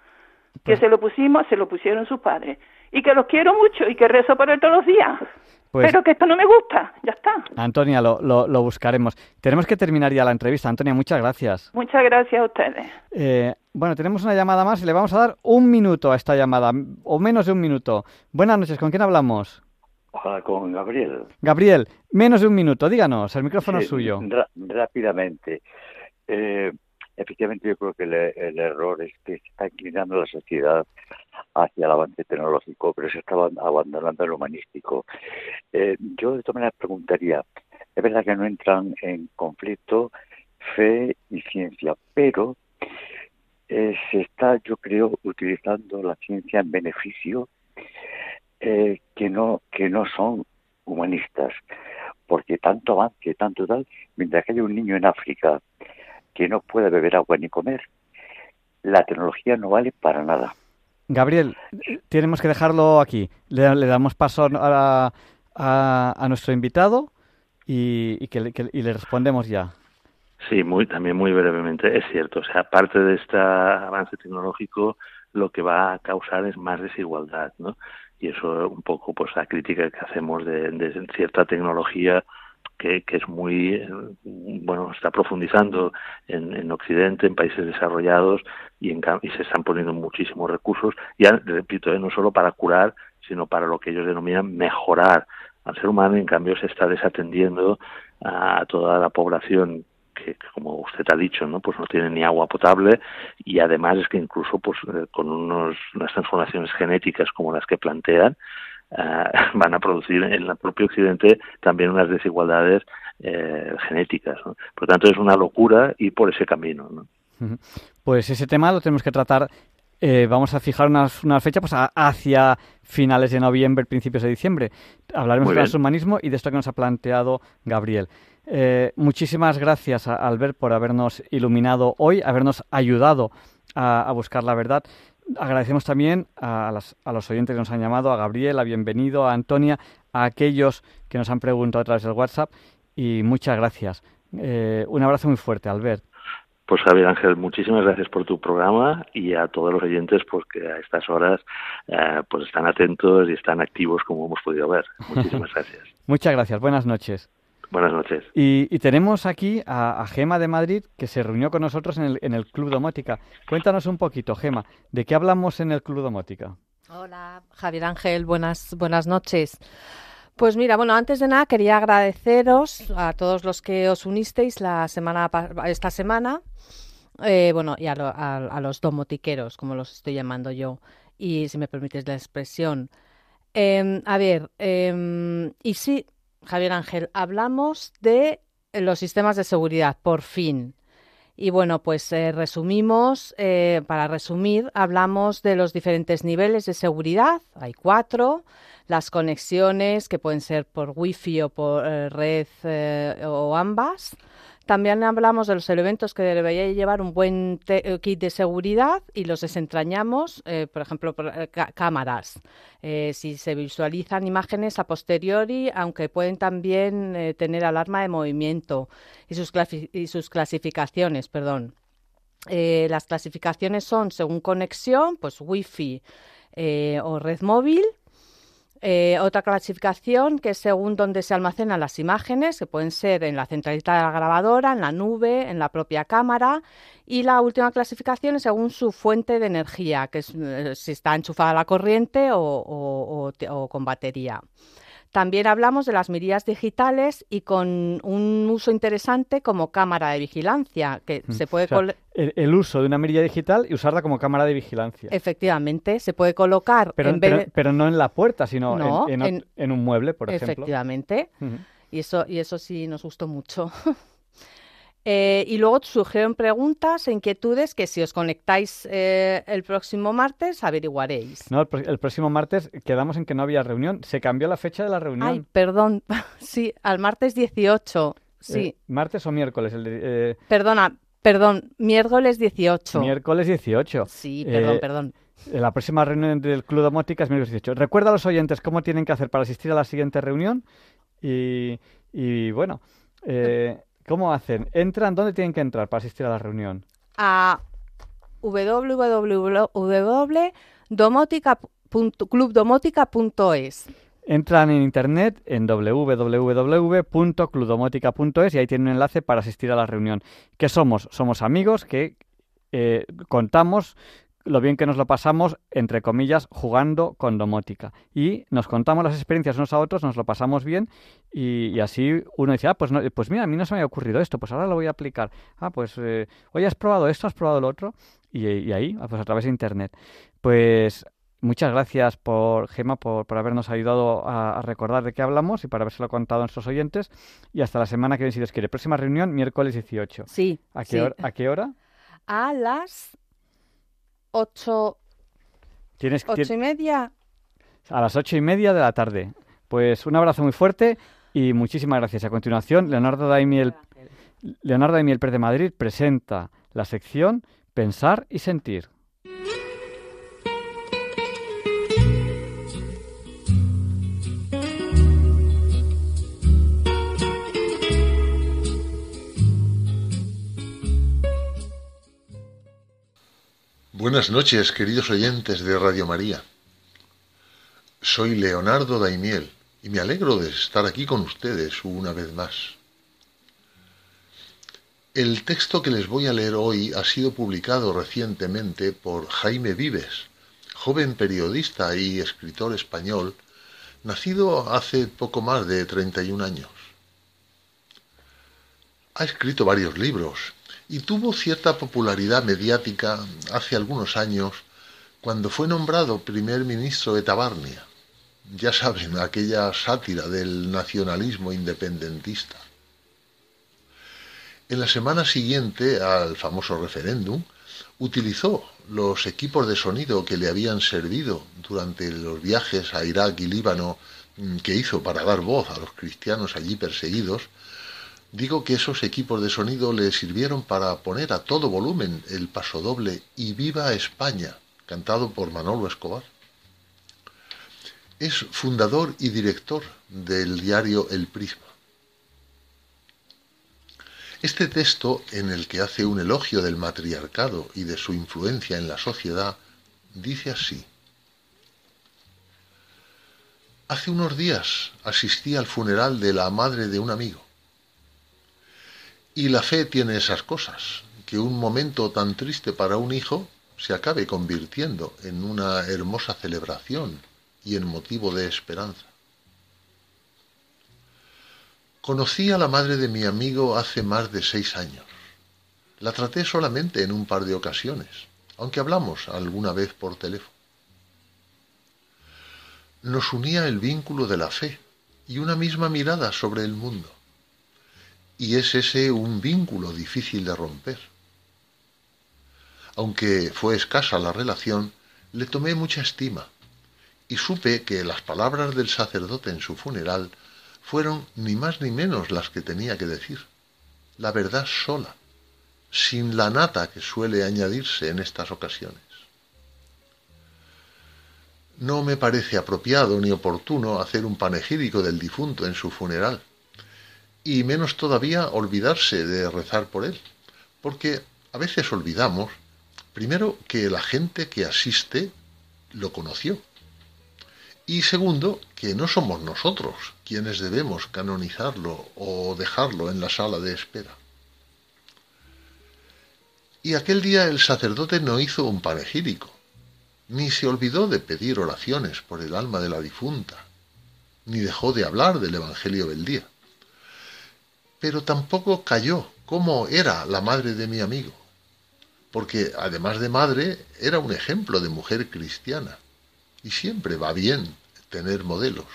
que Pues- se lo pusimos, se lo pusieron sus padres, y que los quiero mucho y que rezo por él todos los días. Pues- Pero que esto no me gusta, ya está. Antonia, lo, lo- lo buscaremos. Tenemos que terminar ya la entrevista. Antonia, muchas gracias. Muchas gracias a ustedes. Eh, bueno, tenemos una llamada más y le vamos a dar un minuto a esta llamada, o menos de un minuto. Buenas noches, ¿con quién hablamos? Hola, con Gabriel. Gabriel, menos de un minuto, díganos, el micrófono Sí, es suyo. rápidamente. Eh, efectivamente yo creo que el, error es que se está inclinando la sociedad hacia el avance tecnológico, pero se está abandonando el humanístico. Eh, yo de todas maneras preguntaría, es verdad que no entran en conflicto fe y ciencia, pero eh, se está, yo creo, utilizando la ciencia en beneficio eh, que no que no son humanistas, porque tanto avance, tanto tal, mientras que hay un niño en África que no puede beber agua ni comer, la tecnología no vale para nada. Gabriel, tenemos que dejarlo aquí. Le, damos paso a, a, nuestro invitado y, que, y le respondemos ya. Sí, muy, también muy brevemente. Es cierto, o sea, aparte de este avance tecnológico, lo que va a causar es más desigualdad, ¿no? Y eso un poco, pues, la crítica que hacemos de, cierta tecnología que, que, es muy, eh, bueno, está profundizando en, en Occidente, en países desarrollados y, en, y se están poniendo muchísimos recursos, ya repito, ¿eh? no solo para curar, sino para lo que ellos denominan mejorar al ser humano, en cambio se está desatendiendo a toda la población que, como usted ha dicho, ¿no? Pues no tienen ni agua potable y además es que incluso pues eh, con unos, unas transformaciones genéticas como las que plantean eh, van a producir en el propio Occidente también unas desigualdades eh, genéticas. Por lo tanto, es una locura ir por ese camino. ¿no? Pues ese tema lo tenemos que tratar. Vamos a fijar una, una fecha pues hacia finales de noviembre, principios de diciembre. Hablaremos del transhumanismo y de esto que nos ha planteado Gabriel. Eh, muchísimas gracias, a Albert, por habernos iluminado hoy, habernos ayudado a, buscar la verdad. Agradecemos también a, los oyentes que nos han llamado, a Gabriel, a Bienvenido, a Antonia, a aquellos que nos han preguntado a través del WhatsApp y muchas gracias. Eh, un abrazo muy fuerte, Albert. Pues Javier Ángel, muchísimas gracias por tu programa y a todos los oyentes porque a estas horas eh, pues están atentos y están activos como hemos podido ver. Muchísimas gracias. Muchas gracias. Buenas noches. Buenas noches. Y, tenemos aquí a, Gema de Madrid que se reunió con nosotros en el, en el Club Domótica. Cuéntanos un poquito, Gema, ¿de qué hablamos en el Club Domótica? Hola, Javier Ángel, buenas, buenas noches. Pues mira, bueno, antes de nada quería agradeceros a todos los que os unisteis la semana esta semana, eh, bueno, y a, los domotiqueros, como los estoy llamando yo, y si me permites la expresión. Em, a ver, em, y sí, Javier Ángel, hablamos de los sistemas de seguridad, por fin. Y bueno, pues eh, resumimos, eh, para resumir, hablamos de los diferentes niveles de seguridad, hay cuatro, las conexiones que pueden ser por wifi o por eh, red o ambas, también hablamos de los elementos que debería llevar un buen eh, kit de seguridad y los desentrañamos, eh, por ejemplo, por, eh, cámaras. si se visualizan imágenes a posteriori, aunque pueden también tener alarma de movimiento y sus, y sus clasificaciones, perdón. las clasificaciones son según conexión, pues Wi-Fi o red móvil, eh, otra clasificación que es según donde se almacenan las imágenes, que pueden ser en la centralita de la grabadora, en la nube, en la propia cámara. Y la última clasificación es según su fuente de energía, que es eh, si está enchufada a la corriente o con batería. También hablamos de las mirillas digitales y con un uso interesante como cámara de vigilancia, que mm. se puede... el, uso de una mirilla digital y usarla como cámara de vigilancia. Efectivamente, se puede colocar... Pero, pero, no en la puerta, sino en, un mueble, por ejemplo. Efectivamente. y, eso, y eso sí nos gustó mucho. Eh, y luego surgieron preguntas e inquietudes que si os conectáis eh, el próximo martes averiguaréis. No, el, próximo martes quedamos en que no había reunión. Se cambió la fecha de la reunión. Ay, perdón. sí, al martes 18. Sí. Eh, ¿Martes o miércoles? El Perdona, perdón, miércoles 18. Miércoles 18. Sí, perdón, perdón. La próxima reunión del Club Domótica es miércoles 18. Recuerda a los oyentes cómo tienen que hacer para asistir a la siguiente reunión y, y bueno... Eh, ¿Cómo hacen? ¿Entran? ¿Dónde tienen que entrar para asistir a la reunión? A www.clubdomotica.es. Entran en internet en www.clubdomotica.es y ahí tienen un enlace para asistir a la reunión. ¿Qué somos? Somos amigos que eh, contamos lo bien que nos lo pasamos, entre comillas, jugando con domótica. Y nos contamos las experiencias unos a otros, nos lo pasamos bien y, así uno dice, ah, pues, no, pues mira, a mí no se me había ocurrido esto, pues ahora lo voy a aplicar. Ah, pues, eh, oye, ¿has probado esto? ¿Has probado lo otro? Y, ahí, ah, pues a través de Internet. Pues muchas gracias por Gema por, por habernos ayudado a, recordar de qué hablamos y por habérselo contado a nuestros oyentes. Y hasta la semana que viene, si Dios quiere. Próxima reunión, miércoles 18. Sí. ¿A qué, Hora, ¿a qué hora? A las ocho, ¿Tienes, ocho y media. A las ocho y media de la tarde. Pues un abrazo muy fuerte y muchísimas gracias. A continuación, Leonardo Daimiel, Leonardo Daimiel Pérez de Madrid presenta la sección Pensar y Sentir. Buenas noches, queridos oyentes de Radio María. Soy Leonardo Daimiel y me alegro de estar aquí con ustedes una vez más. El texto que les voy a leer hoy ha sido publicado recientemente por Jaime Vives, joven periodista y escritor español, nacido hace poco más de 31 años. Ha escrito varios libros y tuvo cierta popularidad mediática hace algunos años cuando fue nombrado primer ministro de Tabarnia. Ya saben, aquella sátira del nacionalismo independentista. En la semana siguiente al famoso referéndum, utilizó los equipos de sonido que le habían servido durante los viajes a Irak y Líbano mm, que hizo para dar voz a los cristianos allí perseguidos Digo que esos equipos de sonido le sirvieron para poner a todo volumen el pasodoble Y viva España, cantado por Manolo Escobar. Es fundador y director del diario El Prisma. Este texto, en el que hace un elogio del matriarcado y de su influencia en la sociedad, dice así. Hace unos días asistí al funeral de la madre de un amigo. Y la fe tiene esas cosas, que un momento tan triste para un hijo se acabe convirtiendo en una hermosa celebración y en motivo de esperanza. Conocí a la madre de mi amigo hace más de seis años. La traté solamente en un par de ocasiones, aunque hablamos alguna vez por teléfono. Nos unía el vínculo de la fe y una misma mirada sobre el mundo y es ese un vínculo difícil de romper. Aunque fue escasa la relación, le tomé mucha estima y supe que las palabras del sacerdote en su funeral fueron ni más ni menos las que tenía que decir, la verdad sola, sin la nata que suele añadirse en estas ocasiones. No me parece apropiado ni oportuno hacer un panegírico del difunto en su funeral y menos todavía olvidarse de rezar por él, porque a veces olvidamos, primero, que la gente que asiste lo conoció, y segundo, que no somos nosotros quienes debemos canonizarlo o dejarlo en la sala de espera. Y aquel día el sacerdote no hizo un panegírico, ni se olvidó de pedir oraciones por el alma de la difunta, ni dejó de hablar del Evangelio del día pero tampoco cayó cómo era la madre de mi amigo, porque además de madre era un ejemplo de mujer cristiana, y siempre va bien tener modelos.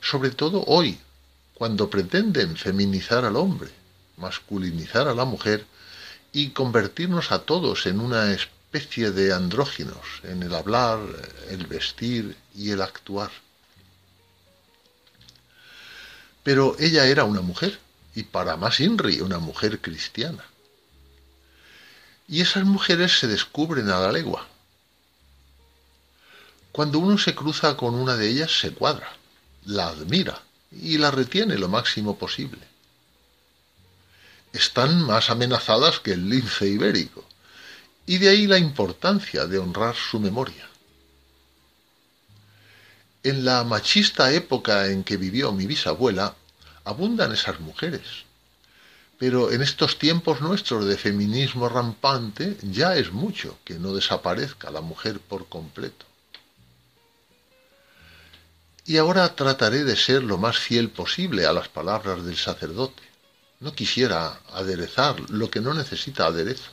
Sobre todo hoy, cuando pretenden feminizar al hombre, masculinizar a la mujer y convertirnos a todos en una especie de andróginos en el hablar, el vestir y el actuar. Pero ella era una mujer, y para más Inri, una mujer cristiana. Y esas mujeres se descubren a la legua. Cuando uno se cruza con una de ellas, se cuadra, la admira y la retiene lo máximo posible. Están más amenazadas que el lince ibérico, y de ahí la importancia de honrar su memoria. En la machista época en que vivió mi bisabuela, abundan esas mujeres. Pero en estos tiempos nuestros de feminismo rampante ya es mucho que no desaparezca la mujer por completo. Y ahora trataré de ser lo más fiel posible a las palabras del sacerdote. No quisiera aderezar lo que no necesita aderezo.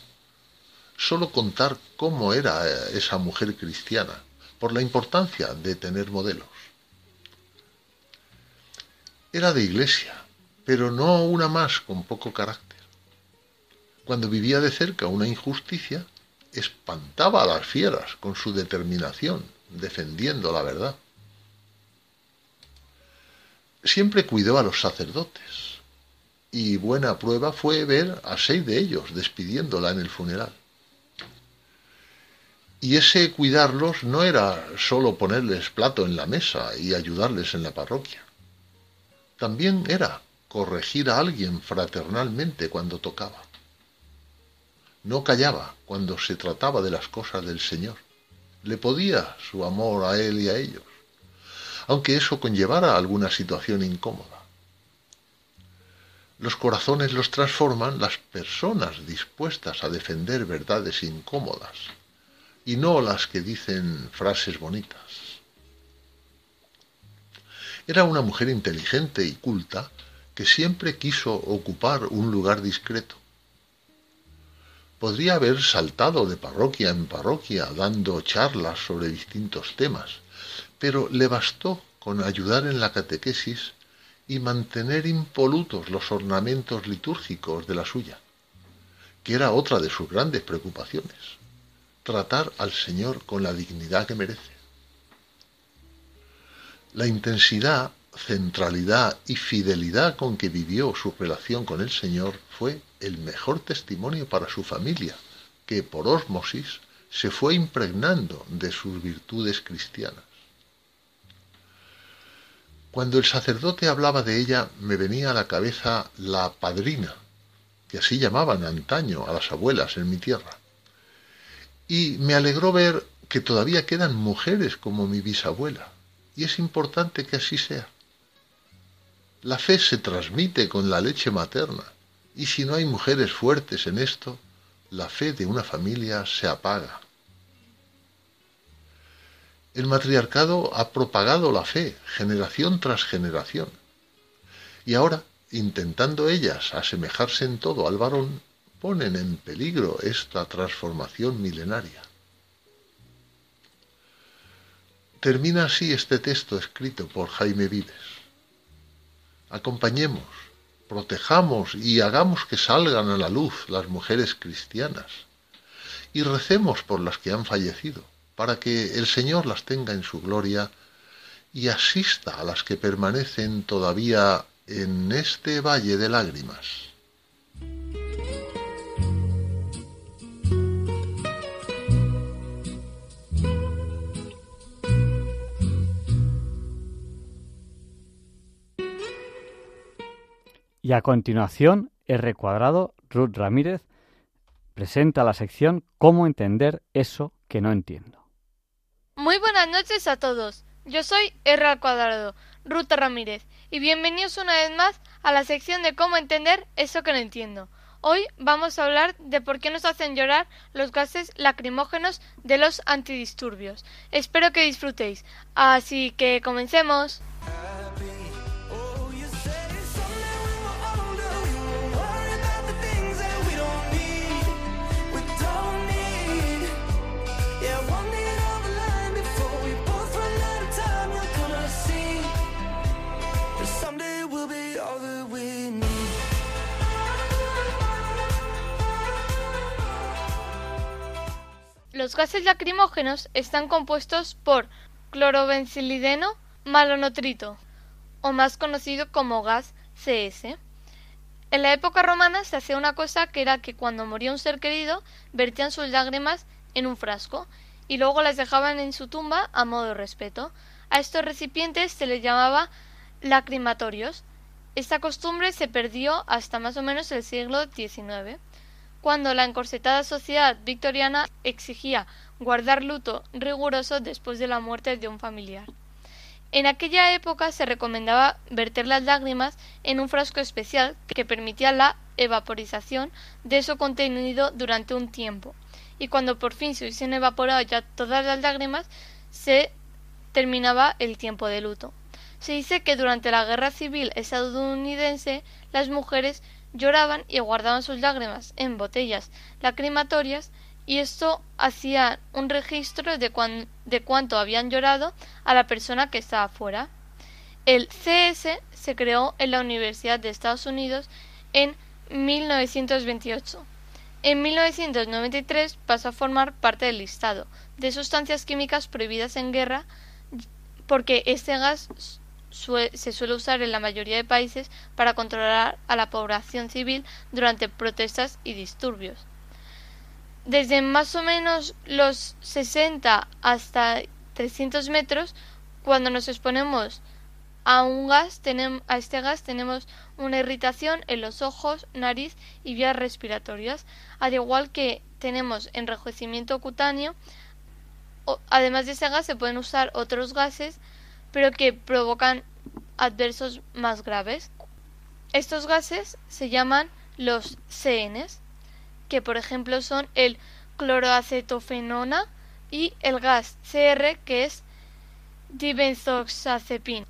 Solo contar cómo era eh, esa mujer cristiana, por la importancia de tener modelos. Era de iglesia, pero no una más con poco carácter. Cuando vivía de cerca una injusticia, espantaba a las fieras con su determinación, defendiendo la verdad. Siempre cuidó a los sacerdotes, y buena prueba fue ver a seis de ellos despidiéndola en el funeral. Y ese cuidarlos no era solo ponerles plato en la mesa y ayudarles en la parroquia. También era corregir a alguien fraternalmente cuando tocaba. No callaba cuando se trataba de las cosas del Señor. Le podía su amor a él y a ellos, aunque eso conllevara alguna situación incómoda. Los corazones los transforman las personas dispuestas a defender verdades incómodas y no las que dicen frases bonitas. Era una mujer inteligente y culta que siempre quiso ocupar un lugar discreto. Podría haber saltado de parroquia en parroquia dando charlas sobre distintos temas, pero le bastó con ayudar en la catequesis y mantener impolutos los ornamentos litúrgicos de la suya, que era otra de sus grandes preocupaciones, tratar al Señor con la dignidad que merece. La intensidad, centralidad y fidelidad con que vivió su relación con el Señor fue el mejor testimonio para su familia, que por ósmosis se fue impregnando de sus virtudes cristianas. Cuando el sacerdote hablaba de ella me venía a la cabeza la padrina, que así llamaban antaño a las abuelas en mi tierra. Y me alegró ver que todavía quedan mujeres como mi bisabuela, y es importante que así sea. La fe se transmite con la leche materna, y si no hay mujeres fuertes en esto, la fe de una familia se apaga. El matriarcado ha propagado la fe generación tras generación. Y ahora, intentando ellas asemejarse en todo al varón, ponen en peligro esta transformación milenaria. Termina así este texto escrito por Jaime Vives. Acompañemos, protejamos y hagamos que salgan a la luz las mujeres cristianas y recemos por las que han fallecido para que el Señor las tenga en su gloria y asista a las que permanecen todavía en este valle de lágrimas. Y a continuación, el recuadrado Ruth Ramírez presenta la sección Cómo entender eso que no entiendo. Muy buenas noches a todos. Yo soy R al cuadrado, Ruta Ramírez, y bienvenidos una vez más a la sección de cómo entender eso que no entiendo. Hoy vamos a hablar de por qué nos hacen llorar los gases lacrimógenos de los antidisturbios. Espero que disfrutéis. Así que comencemos. Los gases lacrimógenos están compuestos por clorobencilideno malonotrito, o más conocido como gas CS. En la época romana se hacía una cosa que era que cuando moría un ser querido vertían sus lágrimas en un frasco y luego las dejaban en su tumba a modo de respeto. A estos recipientes se les llamaba lacrimatorios. Esta costumbre se perdió hasta más o menos el siglo XIX cuando la encorsetada sociedad victoriana exigía guardar luto riguroso después de la muerte de un familiar. En aquella época se recomendaba verter las lágrimas en un frasco especial que permitía la evaporización de su contenido durante un tiempo. Y cuando por fin se hubiesen evaporado ya todas las lágrimas, se terminaba el tiempo de luto. Se dice que durante la guerra civil estadounidense las mujeres lloraban y guardaban sus lágrimas en botellas lacrimatorias y esto hacía un registro de, de cuánto habían llorado a la persona que estaba fuera. El CS se creó en la Universidad de Estados Unidos en 1928. En 1993 pasó a formar parte del listado de sustancias químicas prohibidas en guerra porque este gas se suele usar en la mayoría de países para controlar a la población civil durante protestas y disturbios. Desde más o menos los 60 hasta 300 metros, cuando nos exponemos a un gas, a este gas tenemos una irritación en los ojos, nariz y vías respiratorias, al igual que tenemos enrojecimiento cutáneo. Además de ese gas se pueden usar otros gases, pero que provocan adversos más graves. Estos gases se llaman los CNs que por ejemplo son el cloroacetofenona y el gas CR que es dibenzoxazepina.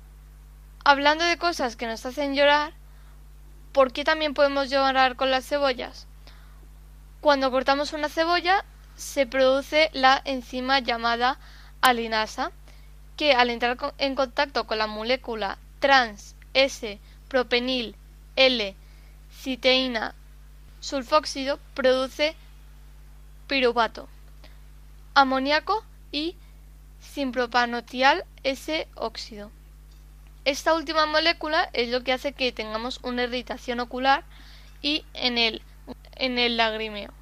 Hablando de cosas que nos hacen llorar, ¿por qué también podemos llorar con las cebollas? Cuando cortamos una cebolla se produce la enzima llamada alinasa, que al entrar en contacto con la molécula trans S propenil L citeína sulfóxido produce piruvato, amoníaco y simpropanotial S-óxido. Esta última molécula es lo que hace que tengamos una irritación ocular y en el, en el lagrimeo,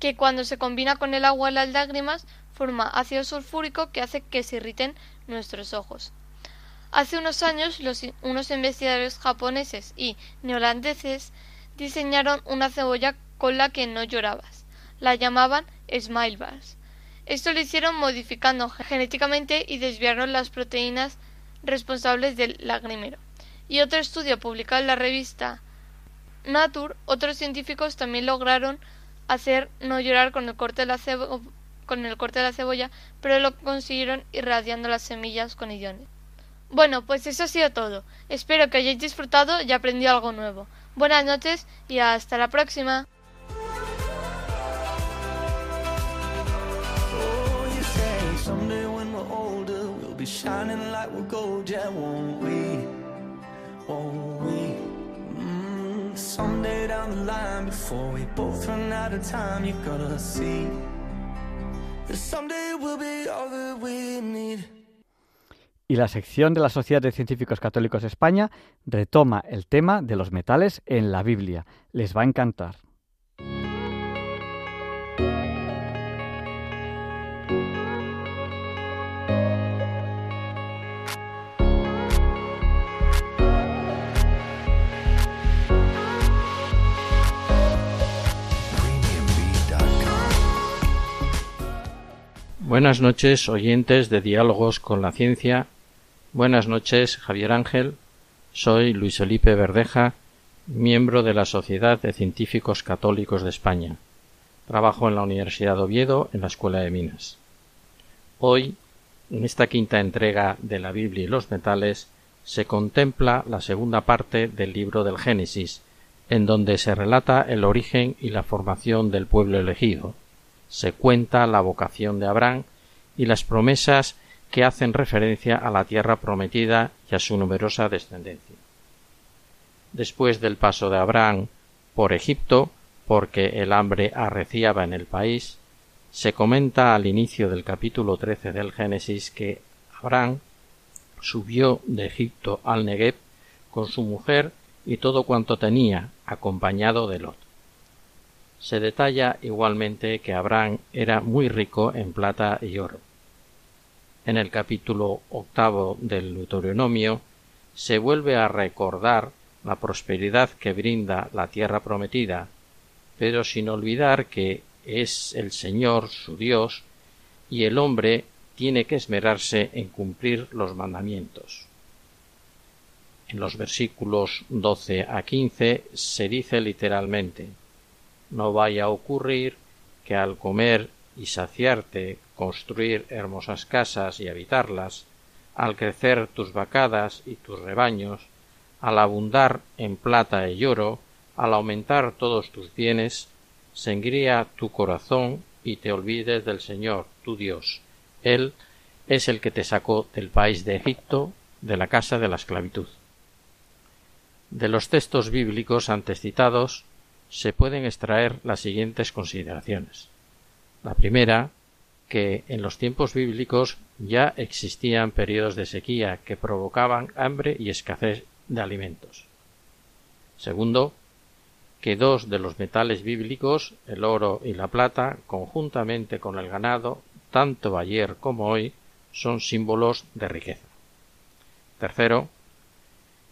que cuando se combina con el agua en las lágrimas forma ácido sulfúrico que hace que se irriten nuestros ojos. Hace unos años unos investigadores japoneses y neolandeses diseñaron una cebolla con la que no llorabas. La llamaban Smilebars. Esto lo hicieron modificando genéticamente y desviaron las proteínas responsables del lagrimero. Y otro estudio publicado en la revista Nature, otros científicos también lograron hacer no llorar con el corte de la, con el corte de la cebolla, pero lo consiguieron irradiando las semillas con iones. Bueno, pues eso ha sido todo. Espero que hayáis disfrutado y aprendido algo nuevo. Buenas noches y hasta la próxima. See y la sección de la Sociedad de Científicos Católicos España retoma el tema de los metales en la Biblia. Les va a encantar. Buenas noches, oyentes de Diálogos con la Ciencia Buenas noches, Javier Ángel. Soy Luis Felipe Verdeja, miembro de la Sociedad de Científicos Católicos de España. Trabajo en la Universidad de Oviedo, en la Escuela de Minas. Hoy, en esta quinta entrega de la Biblia y los metales, se contempla la segunda parte del libro del Génesis, en donde se relata el origen y la formación del pueblo elegido. Se cuenta la vocación de Abraham y las promesas que hacen referencia a la tierra prometida y a su numerosa descendencia. Después del paso de Abraham por Egipto, porque el hambre arreciaba en el país, se comenta al inicio del capítulo 13 del Génesis que Abraham subió de Egipto al Negev con su mujer y todo cuanto tenía, acompañado de Lot. Se detalla igualmente que Abraham era muy rico en plata y oro en el capítulo octavo del Deuteronomio, se vuelve a recordar la prosperidad que brinda la tierra prometida, pero sin olvidar que es el Señor su Dios y el hombre tiene que esmerarse en cumplir los mandamientos. En los versículos 12 a 15 se dice literalmente, no vaya a ocurrir que al comer y saciarte, construir hermosas casas y habitarlas, al crecer tus vacadas y tus rebaños, al abundar en plata y oro, al aumentar todos tus bienes, se tu corazón y te olvides del Señor, tu Dios. Él es el que te sacó del país de Egipto, de la casa de la esclavitud. De los textos bíblicos antes citados se pueden extraer las siguientes consideraciones. La primera, que en los tiempos bíblicos ya existían periodos de sequía que provocaban hambre y escasez de alimentos. Segundo, que dos de los metales bíblicos, el oro y la plata, conjuntamente con el ganado, tanto ayer como hoy, son símbolos de riqueza. Tercero,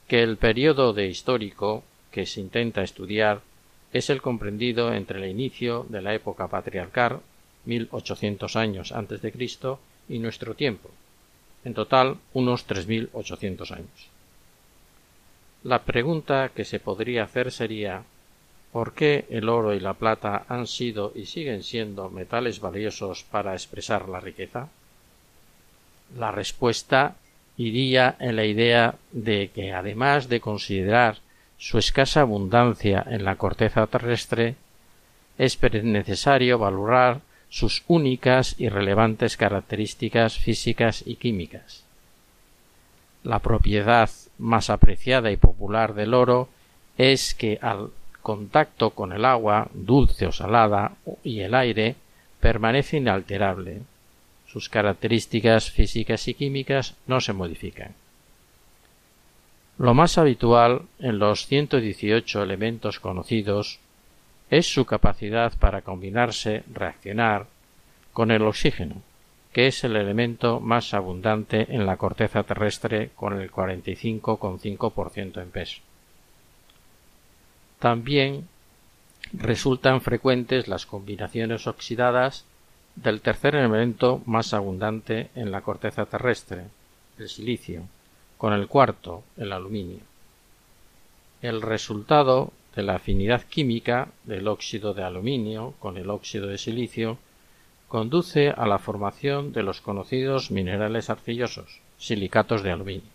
que el periodo de histórico que se intenta estudiar es el comprendido entre el inicio de la época patriarcal, 1800 años antes de Cristo, y nuestro tiempo, en total unos 3800 años. La pregunta que se podría hacer sería ¿Por qué el oro y la plata han sido y siguen siendo metales valiosos para expresar la riqueza? La respuesta iría en la idea de que además de considerar su escasa abundancia en la corteza terrestre, es necesario valorar sus únicas y relevantes características físicas y químicas. La propiedad más apreciada y popular del oro es que al contacto con el agua, dulce o salada, y el aire, permanece inalterable. Sus características físicas y químicas no se modifican. Lo más habitual en los 118 elementos conocidos es su capacidad para combinarse, reaccionar con el oxígeno, que es el elemento más abundante en la corteza terrestre con el 45,5% en peso. También resultan frecuentes las combinaciones oxidadas del tercer elemento más abundante en la corteza terrestre, el silicio, con el cuarto, el aluminio. El resultado de la afinidad química del óxido de aluminio con el óxido de silicio conduce a la formación de los conocidos minerales arcillosos, silicatos de aluminio.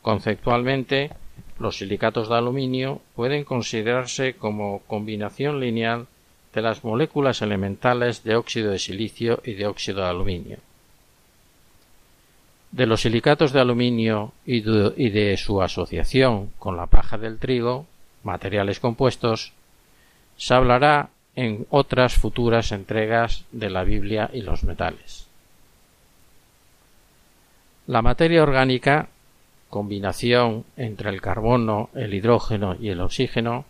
Conceptualmente, los silicatos de aluminio pueden considerarse como combinación lineal de las moléculas elementales de óxido de silicio y de óxido de aluminio. De los silicatos de aluminio y de, su asociación con la paja del trigo, materiales compuestos, se hablará en otras futuras entregas de la Biblia y los metales. La materia orgánica combinación entre el carbono, el hidrógeno y el oxígeno,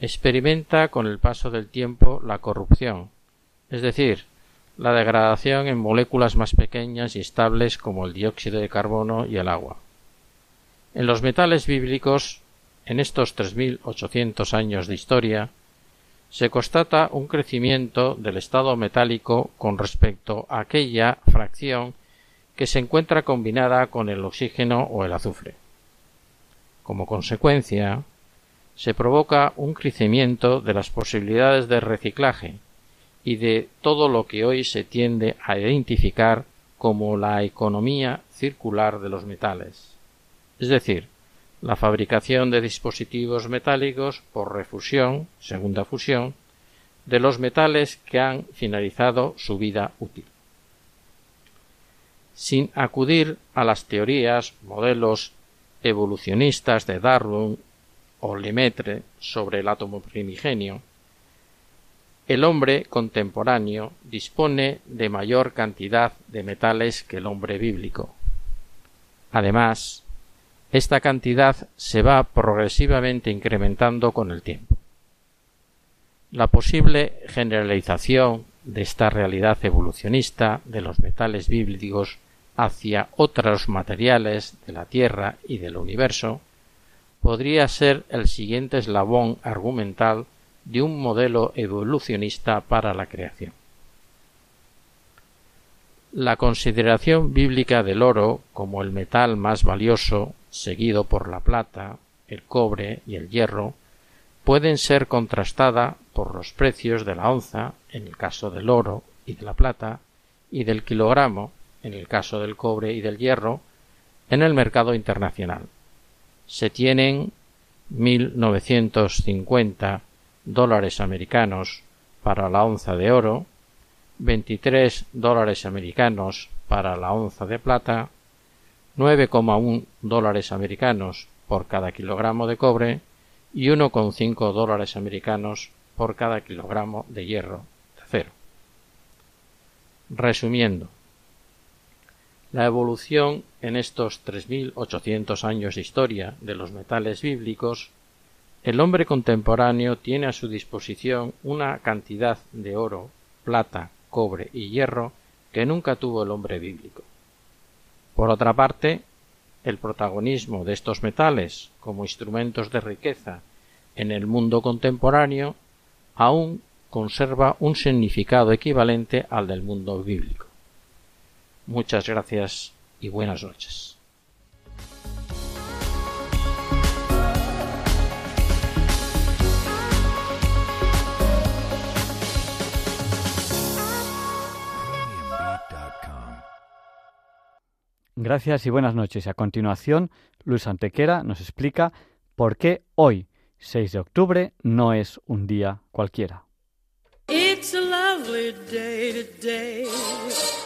experimenta con el paso del tiempo la corrupción, es decir, la degradación en moléculas más pequeñas y estables como el dióxido de carbono y el agua. En los metales bíblicos, en estos 3.800 años de historia, se constata un crecimiento del estado metálico con respecto a aquella fracción que se encuentra combinada con el oxígeno o el azufre. Como consecuencia, se provoca un crecimiento de las posibilidades de reciclaje y de todo lo que hoy se tiende a identificar como la economía circular de los metales, es decir, la fabricación de dispositivos metálicos por refusión, segunda fusión, de los metales que han finalizado su vida útil sin acudir a las teorías, modelos evolucionistas de Darwin o Lemaitre sobre el átomo primigenio, el hombre contemporáneo dispone de mayor cantidad de metales que el hombre bíblico. Además, esta cantidad se va progresivamente incrementando con el tiempo. La posible generalización de esta realidad evolucionista de los metales bíblicos hacia otros materiales de la Tierra y del universo, podría ser el siguiente eslabón argumental de un modelo evolucionista para la creación. La consideración bíblica del oro como el metal más valioso, seguido por la plata, el cobre y el hierro, pueden ser contrastada por los precios de la onza en el caso del oro y de la plata y del kilogramo en el caso del cobre y del hierro en el mercado internacional. Se tienen 1.950 dólares americanos para la onza de oro, 23 dólares americanos para la onza de plata, 9,1 dólares americanos por cada kilogramo de cobre y 1,5 dólares americanos por cada kilogramo de hierro de acero. Resumiendo, la evolución en estos 3.800 años de historia de los metales bíblicos, el hombre contemporáneo tiene a su disposición una cantidad de oro, plata, cobre y hierro que nunca tuvo el hombre bíblico. Por otra parte, el protagonismo de estos metales como instrumentos de riqueza en el mundo contemporáneo aún conserva un significado equivalente al del mundo bíblico. Muchas gracias y buenas noches. Gracias y buenas noches. A continuación, Luis Antequera nos explica por qué hoy, 6 de octubre, no es un día cualquiera. It's a lovely day today,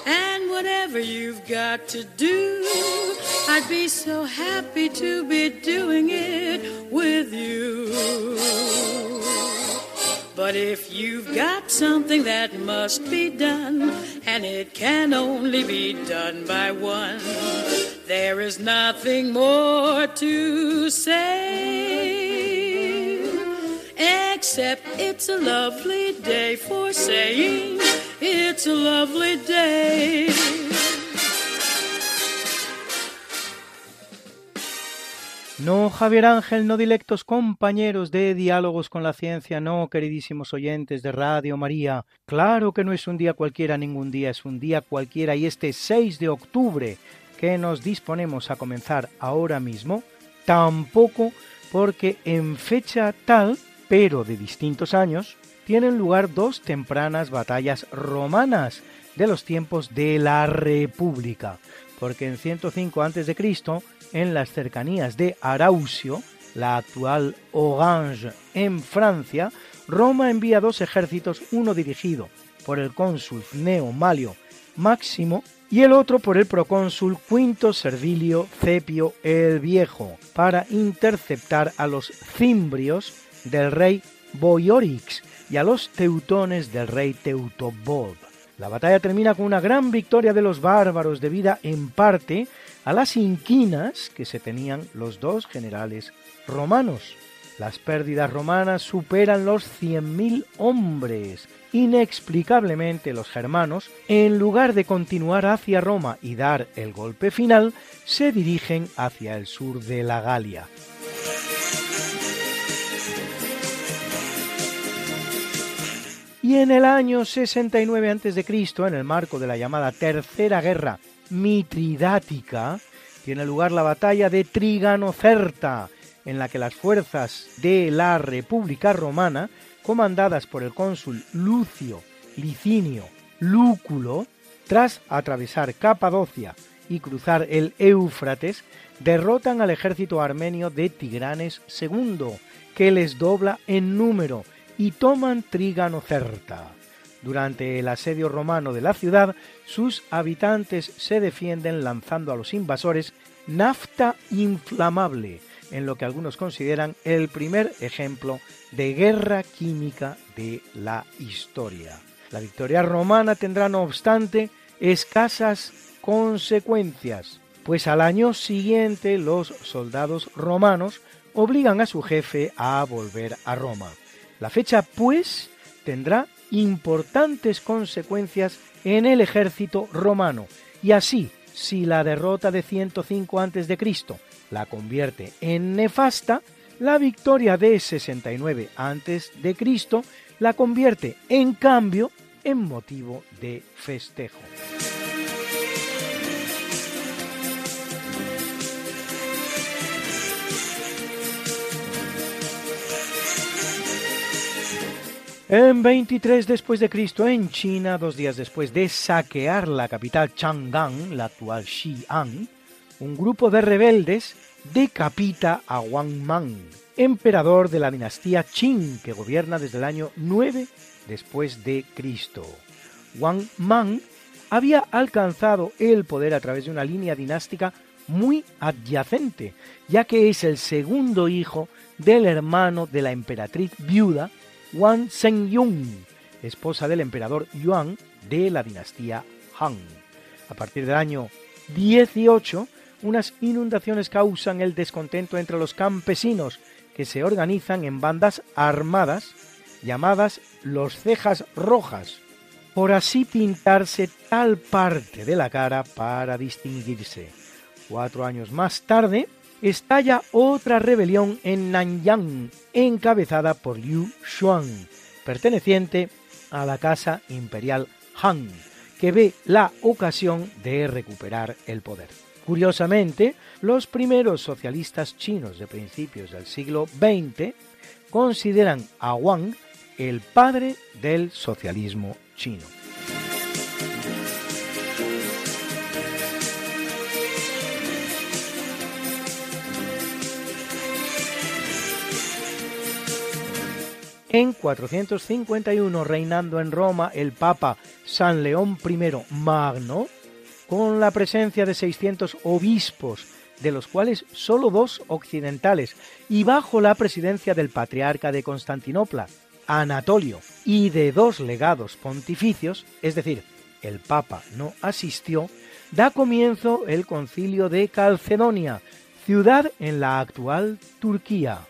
and whatever you've got to do, I'd be so happy to be doing it with you. But if you've got something that must be done, and it can only be done by one, there is nothing more to say except it's a lovely day for saying it's a lovely day. No, Javier Ángel, no dilectos compañeros de Diálogos con la Ciencia, no, queridísimos oyentes de Radio María. Claro que no es un día cualquiera, ningún día es un día cualquiera y este 6 de octubre que nos disponemos a comenzar ahora mismo, tampoco porque en fecha tal pero de distintos años, tienen lugar dos tempranas batallas romanas de los tiempos de la República, porque en 105 a.C., en las cercanías de Arausio, la actual Orange en Francia, Roma envía dos ejércitos, uno dirigido por el cónsul Neo Malio Máximo y el otro por el procónsul Quinto Servilio Cepio el Viejo, para interceptar a los cimbrios del rey Boiorix y a los teutones del rey Teutobob. La batalla termina con una gran victoria de los bárbaros debida en parte a las inquinas que se tenían los dos generales romanos. Las pérdidas romanas superan los 100.000 hombres. Inexplicablemente los germanos, en lugar de continuar hacia Roma y dar el golpe final, se dirigen hacia el sur de la Galia. Y en el año 69 a.C., en el marco de la llamada Tercera Guerra Mitridática, tiene lugar la batalla de Triganocerta, en la que las fuerzas de la República Romana, comandadas por el cónsul Lucio Licinio Lúculo, tras atravesar Capadocia y cruzar el Éufrates, derrotan al ejército armenio de Tigranes II, que les dobla en número y toman Triganocerta. Durante el asedio romano de la ciudad, sus habitantes se defienden lanzando a los invasores nafta inflamable, en lo que algunos consideran el primer ejemplo de guerra química de la historia. La victoria romana tendrá, no obstante, escasas consecuencias, pues al año siguiente los soldados romanos obligan a su jefe a volver a Roma. La fecha, pues, tendrá importantes consecuencias en el ejército romano, y así, si la derrota de 105 a.C. la convierte en nefasta, la victoria de 69 a.C. la convierte, en cambio, en motivo de festejo. En 23 después de Cristo en China, dos días después de saquear la capital Chang'an, la actual Xi'an, un grupo de rebeldes decapita a Wang Mang, emperador de la dinastía Qing que gobierna desde el año 9 después de Cristo. Wang Mang había alcanzado el poder a través de una línea dinástica muy adyacente, ya que es el segundo hijo del hermano de la emperatriz viuda Wang Zhengyun, esposa del emperador Yuan de la dinastía Han. A partir del año 18, unas inundaciones causan el descontento entre los campesinos que se organizan en bandas armadas llamadas los cejas rojas, por así pintarse tal parte de la cara para distinguirse. Cuatro años más tarde, estalla otra rebelión en Nanyang, encabezada por Liu Xuan, perteneciente a la casa imperial Han, que ve la ocasión de recuperar el poder. Curiosamente, los primeros socialistas chinos de principios del siglo XX consideran a Wang el padre del socialismo chino. En 451, reinando en Roma el Papa San León I Magno, con la presencia de 600 obispos, de los cuales solo dos occidentales, y bajo la presidencia del patriarca de Constantinopla, Anatolio, y de dos legados pontificios, es decir, el Papa no asistió, da comienzo el concilio de Calcedonia, ciudad en la actual Turquía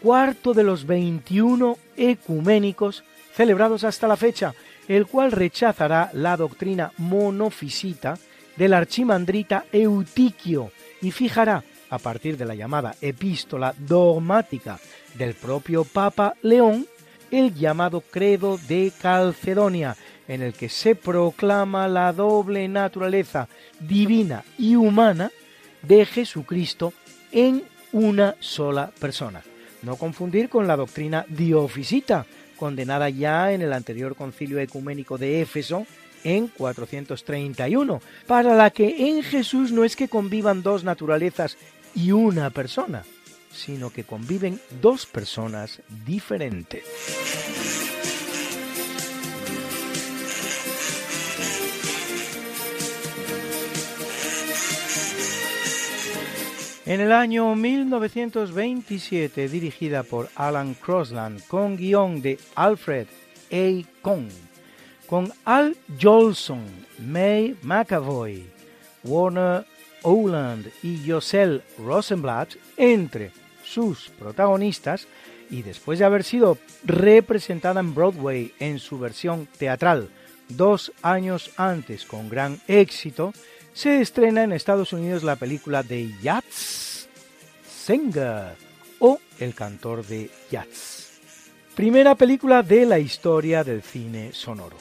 cuarto de los 21 ecuménicos celebrados hasta la fecha, el cual rechazará la doctrina monofisita del archimandrita Eutiquio y fijará, a partir de la llamada epístola dogmática del propio Papa León, el llamado Credo de Calcedonia, en el que se proclama la doble naturaleza divina y humana de Jesucristo en una sola persona. No confundir con la doctrina diofisita, condenada ya en el anterior concilio ecuménico de Éfeso en 431, para la que en Jesús no es que convivan dos naturalezas y una persona, sino que conviven dos personas diferentes. En el año 1927, dirigida por Alan Crosland, con guion de Alfred A. Kong, con Al Jolson, May McAvoy, Warner Oland y Josel Rosenblatt entre sus protagonistas, y después de haber sido representada en Broadway en su versión teatral dos años antes con gran éxito, se estrena en Estados Unidos la película de Yats Singer o El cantor de Yats. Primera película de la historia del cine sonoro.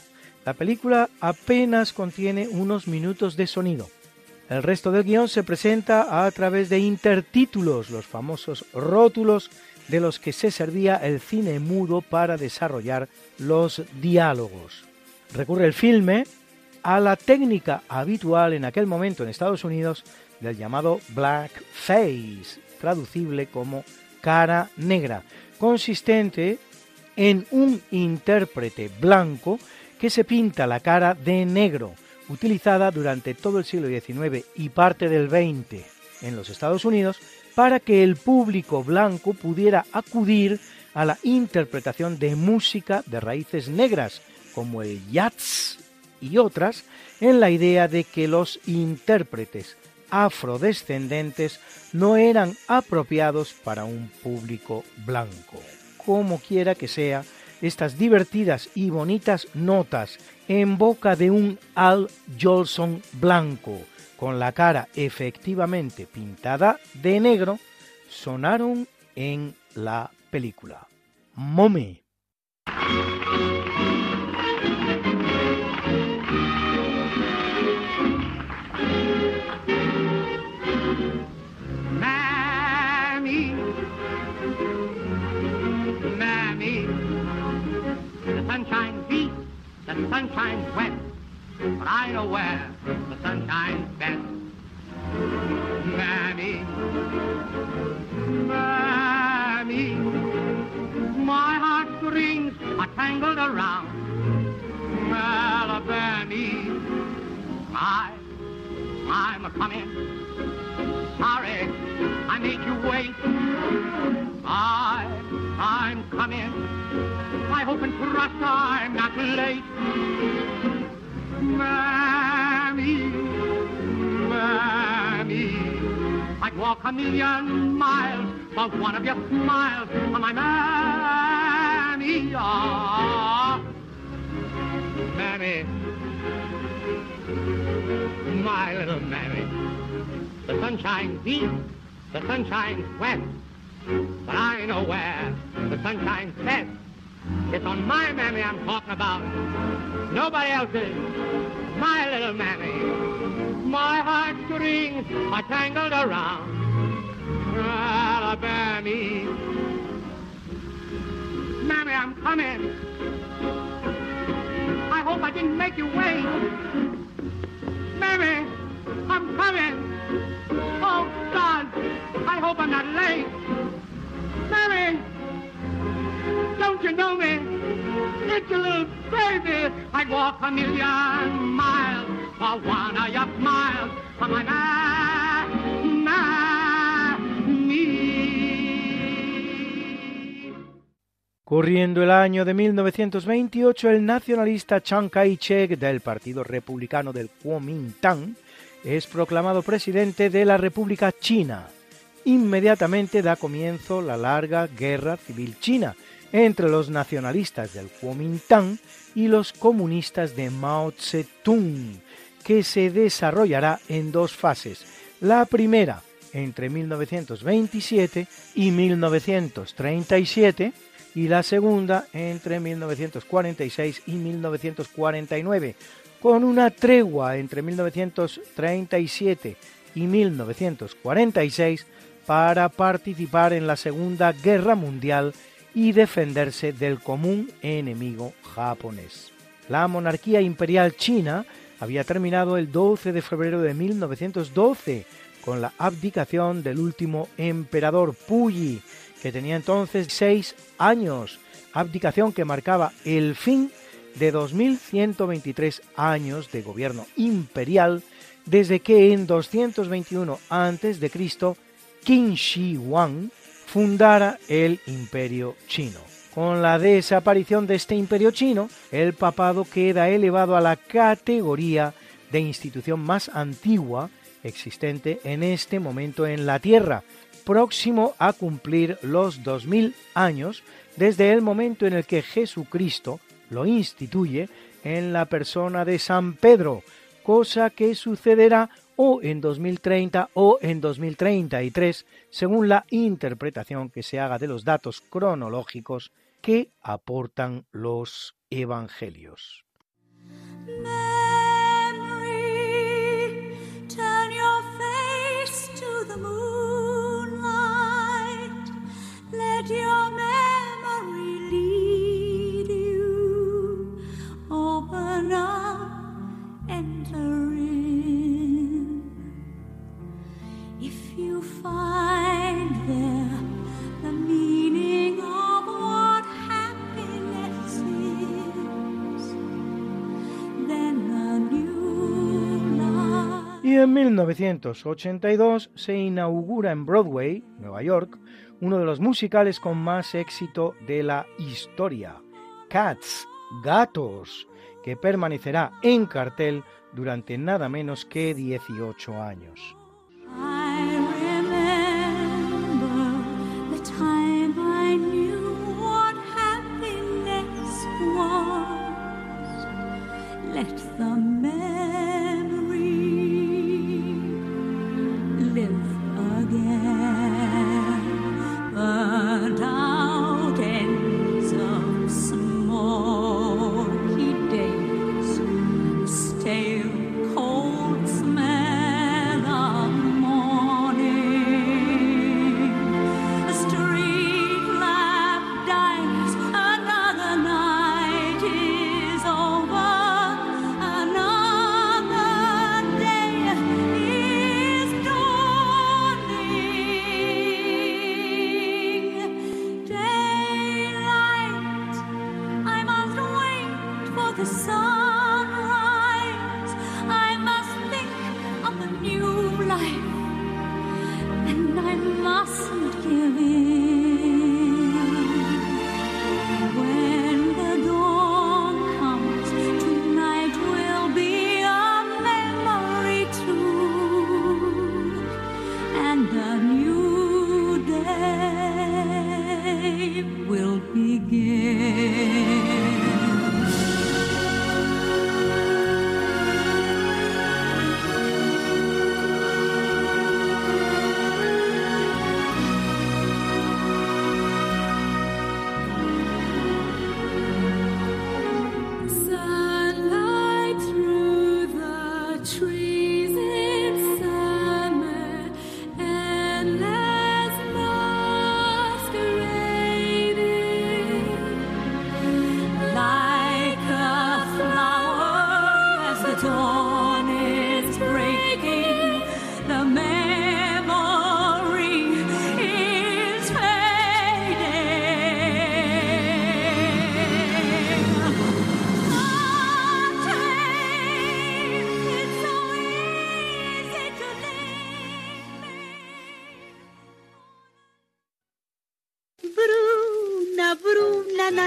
La película apenas contiene unos minutos de sonido. El resto del guion se presenta a través de intertítulos, los famosos rótulos de los que se servía el cine mudo para desarrollar los diálogos. Recurre el filme a la técnica habitual en aquel momento en Estados Unidos del llamado black face, traducible como cara negra, consistente en un intérprete blanco que se pinta la cara de negro, utilizada durante todo el siglo XIX y parte del XX en los Estados Unidos para que el público blanco pudiera acudir a la interpretación de música de raíces negras, como el jazz y otras en la idea de que los intérpretes afrodescendentes no eran apropiados para un público blanco. Como quiera que sea, estas divertidas y bonitas notas en boca de un Al Jolson blanco, con la cara efectivamente pintada de negro, sonaron en la película. Mommy. The sun shines wet, but I know where the sun shines best. Mammy, Mammy, my heartstrings are tangled around Alabama. I, I'm a coming. Sorry, I made you wait. I, I'm coming. I hope and trust I'm not late. Mammy, Mammy, I'd walk a million miles for one of your smiles on my Mammy. Ah, Mammy, my little Mammy. The sun shines east, the sun shines west, but I know where the sun shines best. It's on my mammy I'm talking about. Nobody else's. My little mammy. My heartstrings are tangled around. Alabama. Mammy, I'm coming. I hope I didn't make you wait. Mammy, I'm coming. Oh, God, I hope I'm not late. Mammy, don't you know me? It's a little baby. I'd walk a million miles one of your my Corriendo el año de 1928, el nacionalista Chiang Kai-shek del Partido Republicano del Kuomintang es proclamado presidente de la República China. Inmediatamente da comienzo la larga Guerra Civil China entre los nacionalistas del Kuomintang y los comunistas de Mao Zedong, que se desarrollará en dos fases. La primera entre 1927 y 1937 y la segunda entre 1946 y 1949, con una tregua entre 1937 y 1946 para participar en la Segunda Guerra Mundial y defenderse del común enemigo japonés. La monarquía imperial china había terminado el 12 de febrero de 1912 con la abdicación del último emperador Puyi, que tenía entonces seis años, abdicación que marcaba el fin de 2123 años de gobierno imperial desde que en 221 a.C. Qin Shi Huang fundara el imperio chino. Con la desaparición de este imperio chino, el papado queda elevado a la categoría de institución más antigua existente en este momento en la Tierra, próximo a cumplir los 2000 años desde el momento en el que Jesucristo lo instituye en la persona de San Pedro, cosa que sucederá o en 2030 o en 2033, según la interpretación que se haga de los datos cronológicos que aportan los evangelios. Y en 1982 se inaugura en Broadway, Nueva York, uno de los musicales con más éxito de la historia, Cats, Gatos, que permanecerá en cartel durante nada menos que 18 años.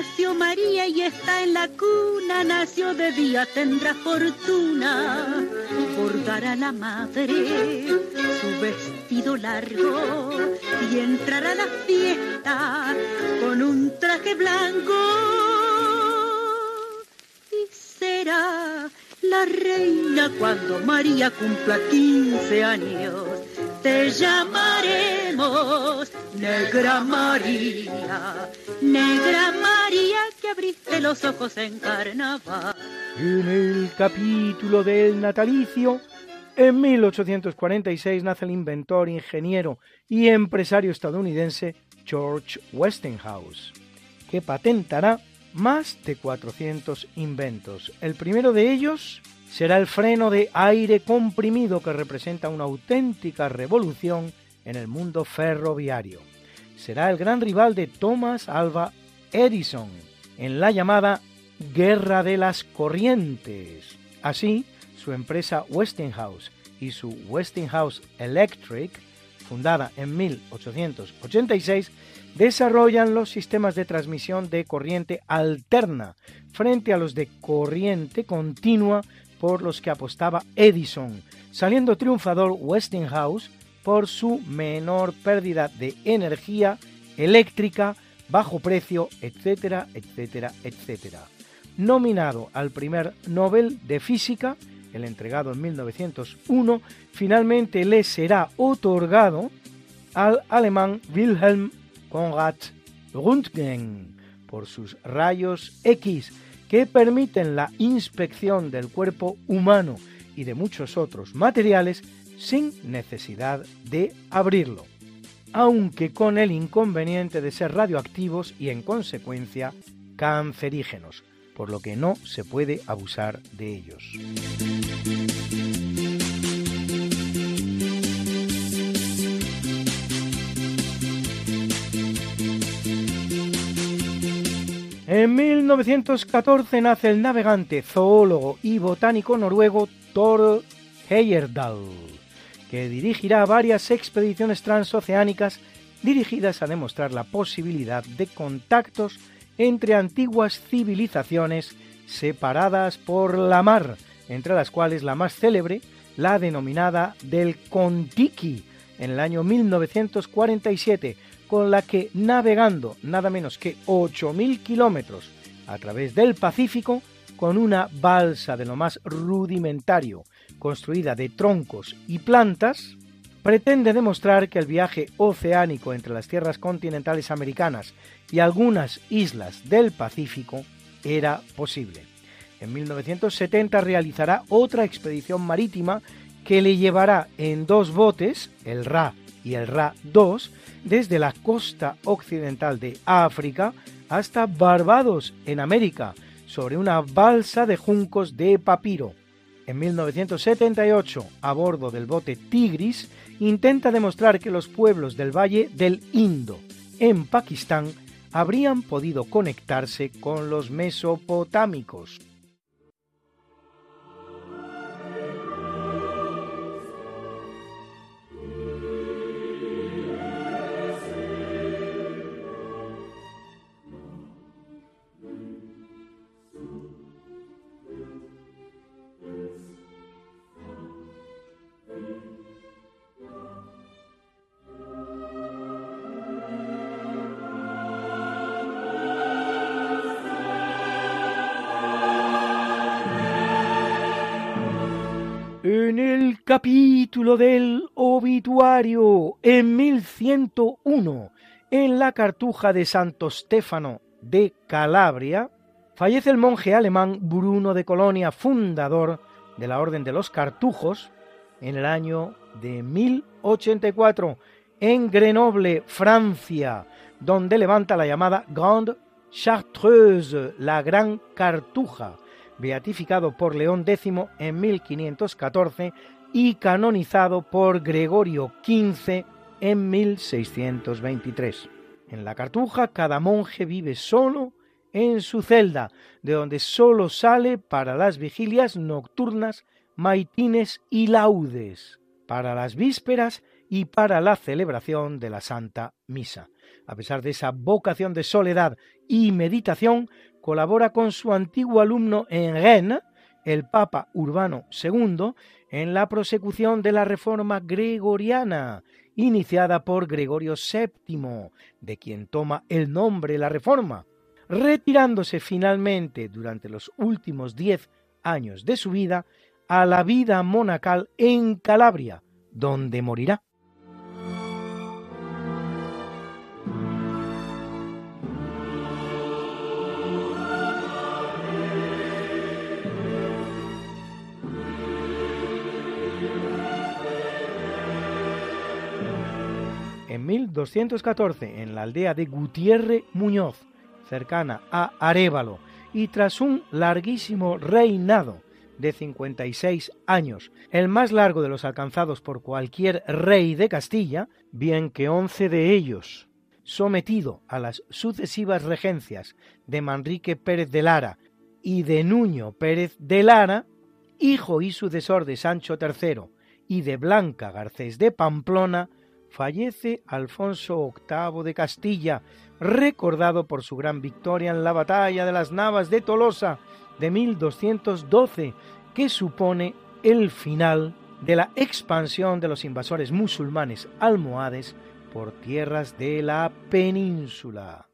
Nació María y está en la cuna, nació de día, tendrá fortuna. Bordará la madre su vestido largo y entrará a la fiesta con un traje blanco. Y será la reina cuando María cumpla 15 años. Te llamaremos Negra María, Negra María que abriste los ojos en carnaval. En el capítulo del natalicio, en 1846 nace el inventor, ingeniero y empresario estadounidense George Westinghouse, que patentará más de 400 inventos. El primero de ellos será el freno de aire comprimido que representa una auténtica revolución en el mundo ferroviario. Será el gran rival de Thomas Alva Edison en la llamada Guerra de las Corrientes. Así, su empresa Westinghouse y su Westinghouse Electric, fundada en 1886, desarrollan los sistemas de transmisión de corriente alterna frente a los de corriente continua por los que apostaba Edison, saliendo triunfador Westinghouse por su menor pérdida de energía eléctrica, bajo precio, etcétera, etcétera, etcétera. Nominado al primer Nobel de Física, el entregado en 1901, finalmente le será otorgado al alemán Wilhelm Conrad Röntgen por sus rayos X que permiten la inspección del cuerpo humano y de muchos otros materiales sin necesidad de abrirlo, aunque con el inconveniente de ser radioactivos y en consecuencia cancerígenos, por lo que no se puede abusar de ellos. En 1914 nace el navegante, zoólogo y botánico noruego Thor Heyerdahl, que dirigirá varias expediciones transoceánicas dirigidas a demostrar la posibilidad de contactos entre antiguas civilizaciones separadas por la mar, entre las cuales la más célebre, la denominada del Kontiki, en el año 1947, con la que navegando nada menos que 8.000 kilómetros a través del Pacífico, con una balsa de lo más rudimentario, construida de troncos y plantas, pretende demostrar que el viaje oceánico entre las tierras continentales americanas y algunas islas del Pacífico era posible. En 1970 realizará otra expedición marítima que le llevará en dos botes, el Ra y el Ra 2, desde la costa occidental de África hasta Barbados, en América, sobre una balsa de juncos de papiro. En 1978, a bordo del bote Tigris, intenta demostrar que los pueblos del Valle del Indo, en Pakistán, habrían podido conectarse con los mesopotámicos. Capítulo del obituario en 1101 en la cartuja de Santo Stefano de Calabria, fallece el monje alemán Bruno de Colonia, fundador de la Orden de los Cartujos, en el año de 1084 en Grenoble, Francia, donde levanta la llamada Grande Chartreuse, la Gran Cartuja, beatificado por León X en 1514 y canonizado por Gregorio XV en 1623. En la Cartuja cada monje vive solo en su celda, de donde solo sale para las vigilias nocturnas, maitines y laudes, para las vísperas y para la celebración de la Santa Misa. A pesar de esa vocación de soledad y meditación, colabora con su antiguo alumno en Rennes, el Papa Urbano II, en la prosecución de la reforma gregoriana, iniciada por Gregorio VII, de quien toma el nombre la reforma, retirándose finalmente durante los últimos diez años de su vida a la vida monacal en Calabria, donde morirá. En 1214, en la aldea de Gutiérrez Muñoz, cercana a Arévalo, y tras un larguísimo reinado de 56 años, el más largo de los alcanzados por cualquier rey de Castilla, bien que once de ellos, sometido a las sucesivas regencias de Manrique Pérez de Lara y de Nuño Pérez de Lara, hijo y sucesor de Sancho III y de Blanca Garcés de Pamplona, fallece Alfonso VIII de Castilla, recordado por su gran victoria en la batalla de las Navas de Tolosa de 1212, que supone el final de la expansión de los invasores musulmanes almohades por tierras de la península.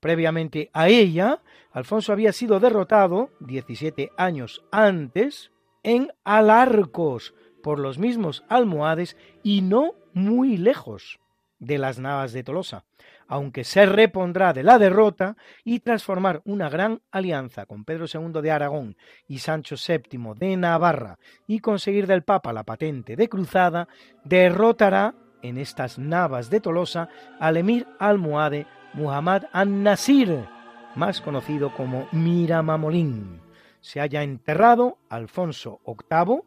Previamente a ella, Alfonso había sido derrotado 17 años antes en Alarcos por los mismos almohades y no muy lejos de las Navas de Tolosa, aunque se repondrá de la derrota y tras formar una gran alianza con Pedro II de Aragón y Sancho VII de Navarra y conseguir del Papa la patente de cruzada, derrotará en estas Navas de Tolosa al emir almohade Muhammad an-Nasir, más conocido como Miramamolín. Se haya enterrado Alfonso VIII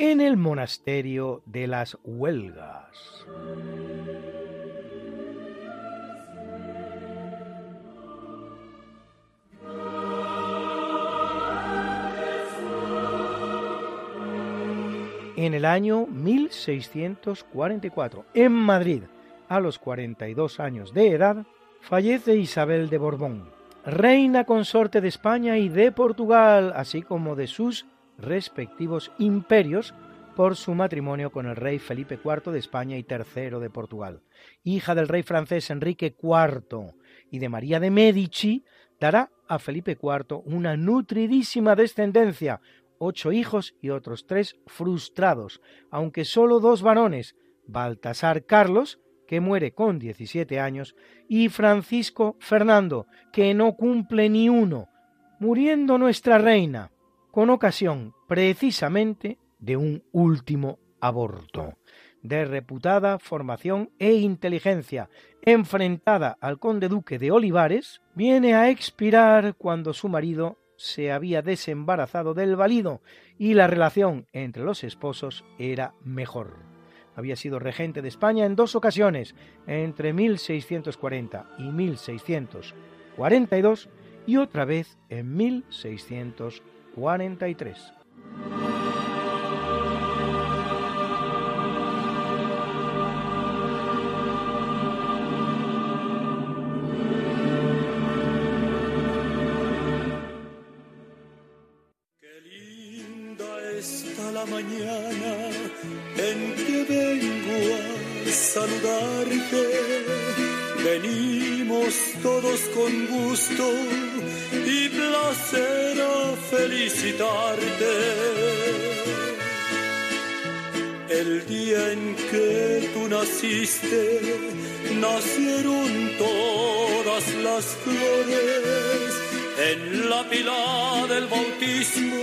en el monasterio de las Huelgas. En el año 1644, en Madrid, a los 42 años de edad, fallece Isabel de Borbón, reina consorte de España y de Portugal, así como de sus respectivos imperios por su matrimonio con el rey Felipe IV de España y III de Portugal. Hija del rey francés Enrique IV y de María de Medici, dará a Felipe IV una nutridísima descendencia, ocho hijos y otros tres frustrados, aunque sólo dos varones, Baltasar Carlos, que muere con 17 años, y Francisco Fernando, que no cumple ni uno, muriendo nuestra reina, con ocasión precisamente de un último aborto. De reputada formación e inteligencia, enfrentada al conde duque de Olivares, viene a expirar cuando su marido se había desembarazado del valido y la relación entre los esposos era mejor. Había sido regente de España en dos ocasiones, entre 1640 y 1642, y otra vez en 1643. está la mañana Todos con gusto y placer a felicitarte. El día en que tú naciste, nacieron todas las flores. En la pila del bautismo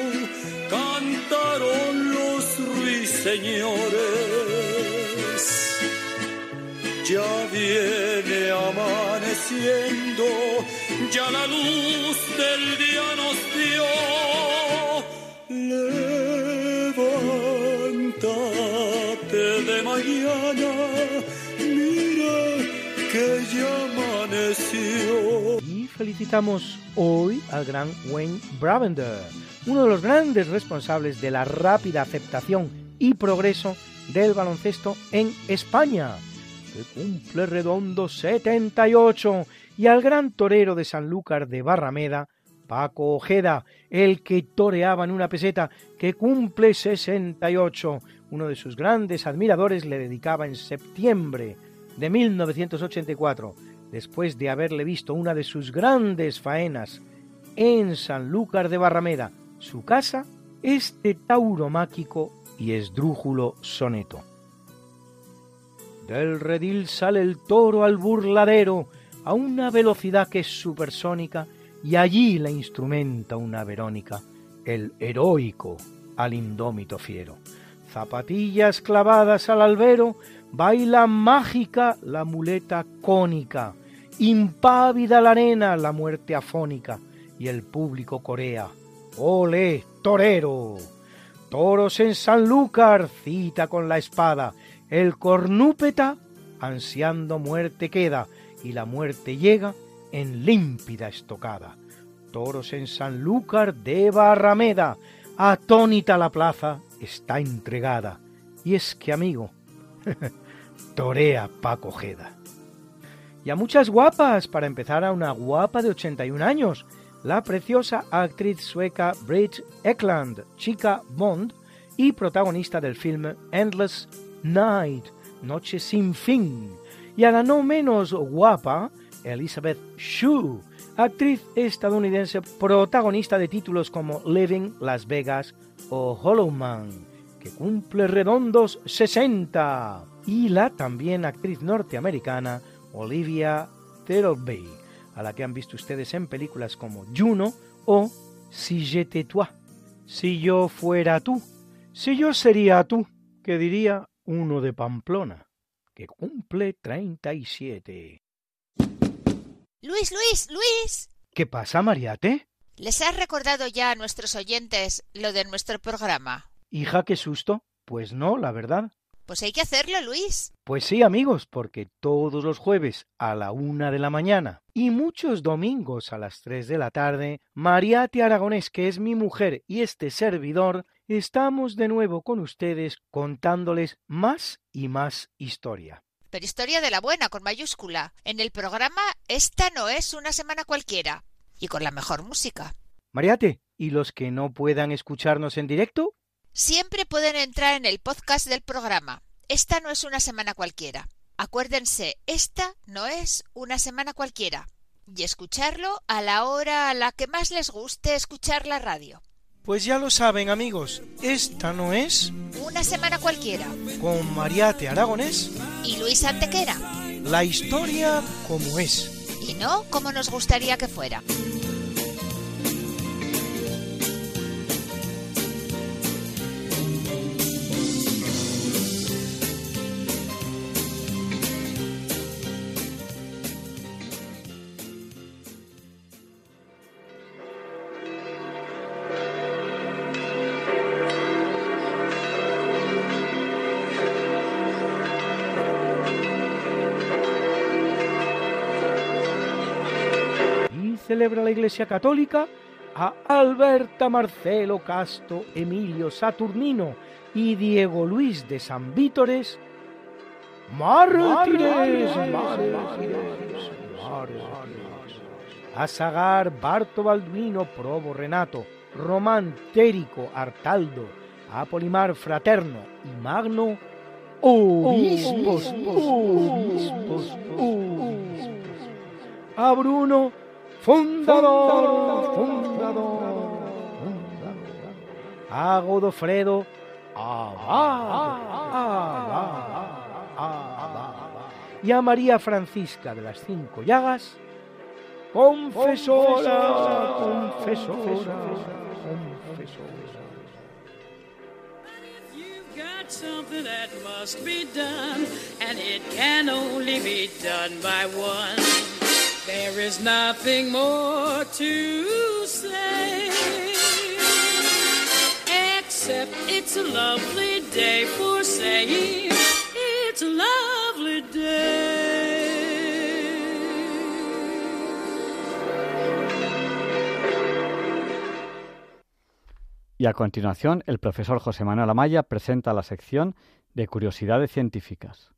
cantaron los ruiseñores. Ya viene ya la luz del día nos dio. Levántate de mañana, mira que ya amaneció. Y felicitamos hoy al gran Wayne Bravender, uno de los grandes responsables de la rápida aceptación y progreso del baloncesto en España que cumple redondo 78, y al gran torero de Sanlúcar de Barrameda, Paco Ojeda, el que toreaba en una peseta, que cumple 68. Uno de sus grandes admiradores le dedicaba en septiembre de 1984, después de haberle visto una de sus grandes faenas en Sanlúcar de Barrameda, su casa, este tauromáquico y esdrújulo soneto. Del redil sale el toro al burladero a una velocidad que es supersónica y allí la instrumenta una Verónica, el heroico al indómito fiero. Zapatillas clavadas al albero, baila mágica la muleta cónica, impávida la arena la muerte afónica y el público corea. ¡Ole, torero! Toros en Sanlúcar, cita con la espada, el cornúpeta, ansiando muerte queda, y la muerte llega en límpida estocada. Toros en Sanlúcar de Barrameda, atónita la plaza, está entregada. Y es que, amigo, torea Paco Jeda. Y a muchas guapas, para empezar a una guapa de 81 años, la preciosa actriz sueca Bridget Ekland, chica Bond y protagonista del film Endless Night, Noche sin fin, y a la no menos guapa Elizabeth Shue, actriz estadounidense protagonista de títulos como Living Las Vegas o Hollow Man, que cumple redondos 60, y la también actriz norteamericana Olivia Thirlby, a la que han visto ustedes en películas como Juno o Si j'étais toi, si yo fuera tú, si yo sería tú, que diría uno de Pamplona, que cumple 37. Luis, Luis, Luis. ¿Qué pasa, Mariate? ¿Les has recordado ya a nuestros oyentes lo de nuestro programa? Hija, qué susto. Pues no, la verdad. Pues hay que hacerlo, Luis. Pues sí, amigos, porque todos los jueves a la una de la mañana y muchos domingos a las tres de la tarde, Mariate Aragonés, que es mi mujer y este servidor, estamos de nuevo con ustedes contándoles más y más historia. Pero historia de la buena, con mayúscula. En el programa Esta no es una semana cualquiera. Y con la mejor música. Mariate, ¿y los que no puedan escucharnos en directo? Siempre pueden entrar en el podcast del programa. Esta no es una semana cualquiera. Acuérdense, esta no es una semana cualquiera. Y escucharlo a la hora a la que más les guste escuchar la radio. Pues ya lo saben amigos, esta no es Una semana cualquiera. con Mariate Aragonés Y Luis Antequera. la historia como es. Y no como nos gustaría que fuera. Celebra la Iglesia Católica a Alberta Marcelo Casto Emilio Saturnino y Diego Luis de San Vítores, mártires, mártires, mártires. A Sagar, Barto Balduino, Probo Renato, Román Térico, Artaldo, a Polimar Fraterno y Magno, obispos, obispos, obispos. A Bruno, fundador, fundador, fundador. A Godofredo, Y a María Francisca de las Cinco Llagas, confesora, confesora, confesora. got something that must be done, and it can only be done by one. There is nothing more to say, except it's a lovely day for saying it's a lovely day. Y a continuación, el profesor José Manuel Amaya presenta la sección de Curiosidades Científicas.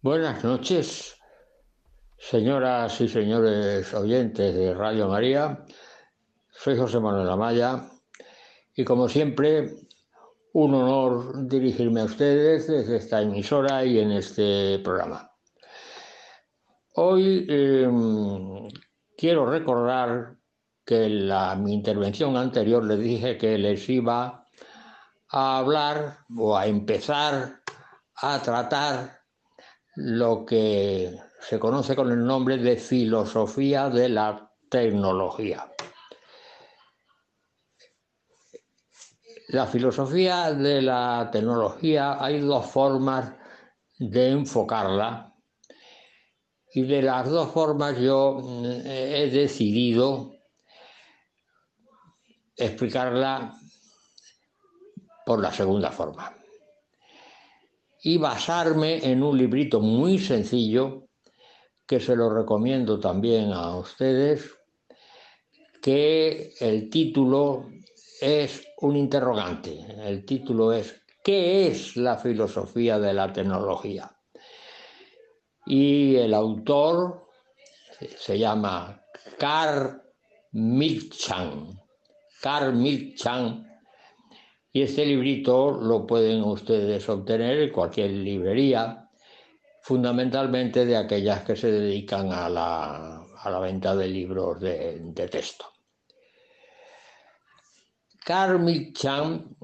Buenas noches, señoras y señores oyentes de Radio María. Soy José Manuel Amaya y como siempre, un honor dirigirme a ustedes desde esta emisora y en este programa. Hoy eh, quiero recordar que en mi intervención anterior les dije que les iba a hablar o a empezar a tratar lo que se conoce con el nombre de filosofía de la tecnología. La filosofía de la tecnología hay dos formas de enfocarla y de las dos formas yo he decidido explicarla por la segunda forma. Y basarme en un librito muy sencillo, que se lo recomiendo también a ustedes, que el título es un interrogante. El título es ¿Qué es la filosofía de la tecnología? Y el autor se llama Carl Milchan. Carl Milchan. Y este librito lo pueden ustedes obtener en cualquier librería, fundamentalmente de aquellas que se dedican a la, a la venta de libros de, texto. Carl Milchan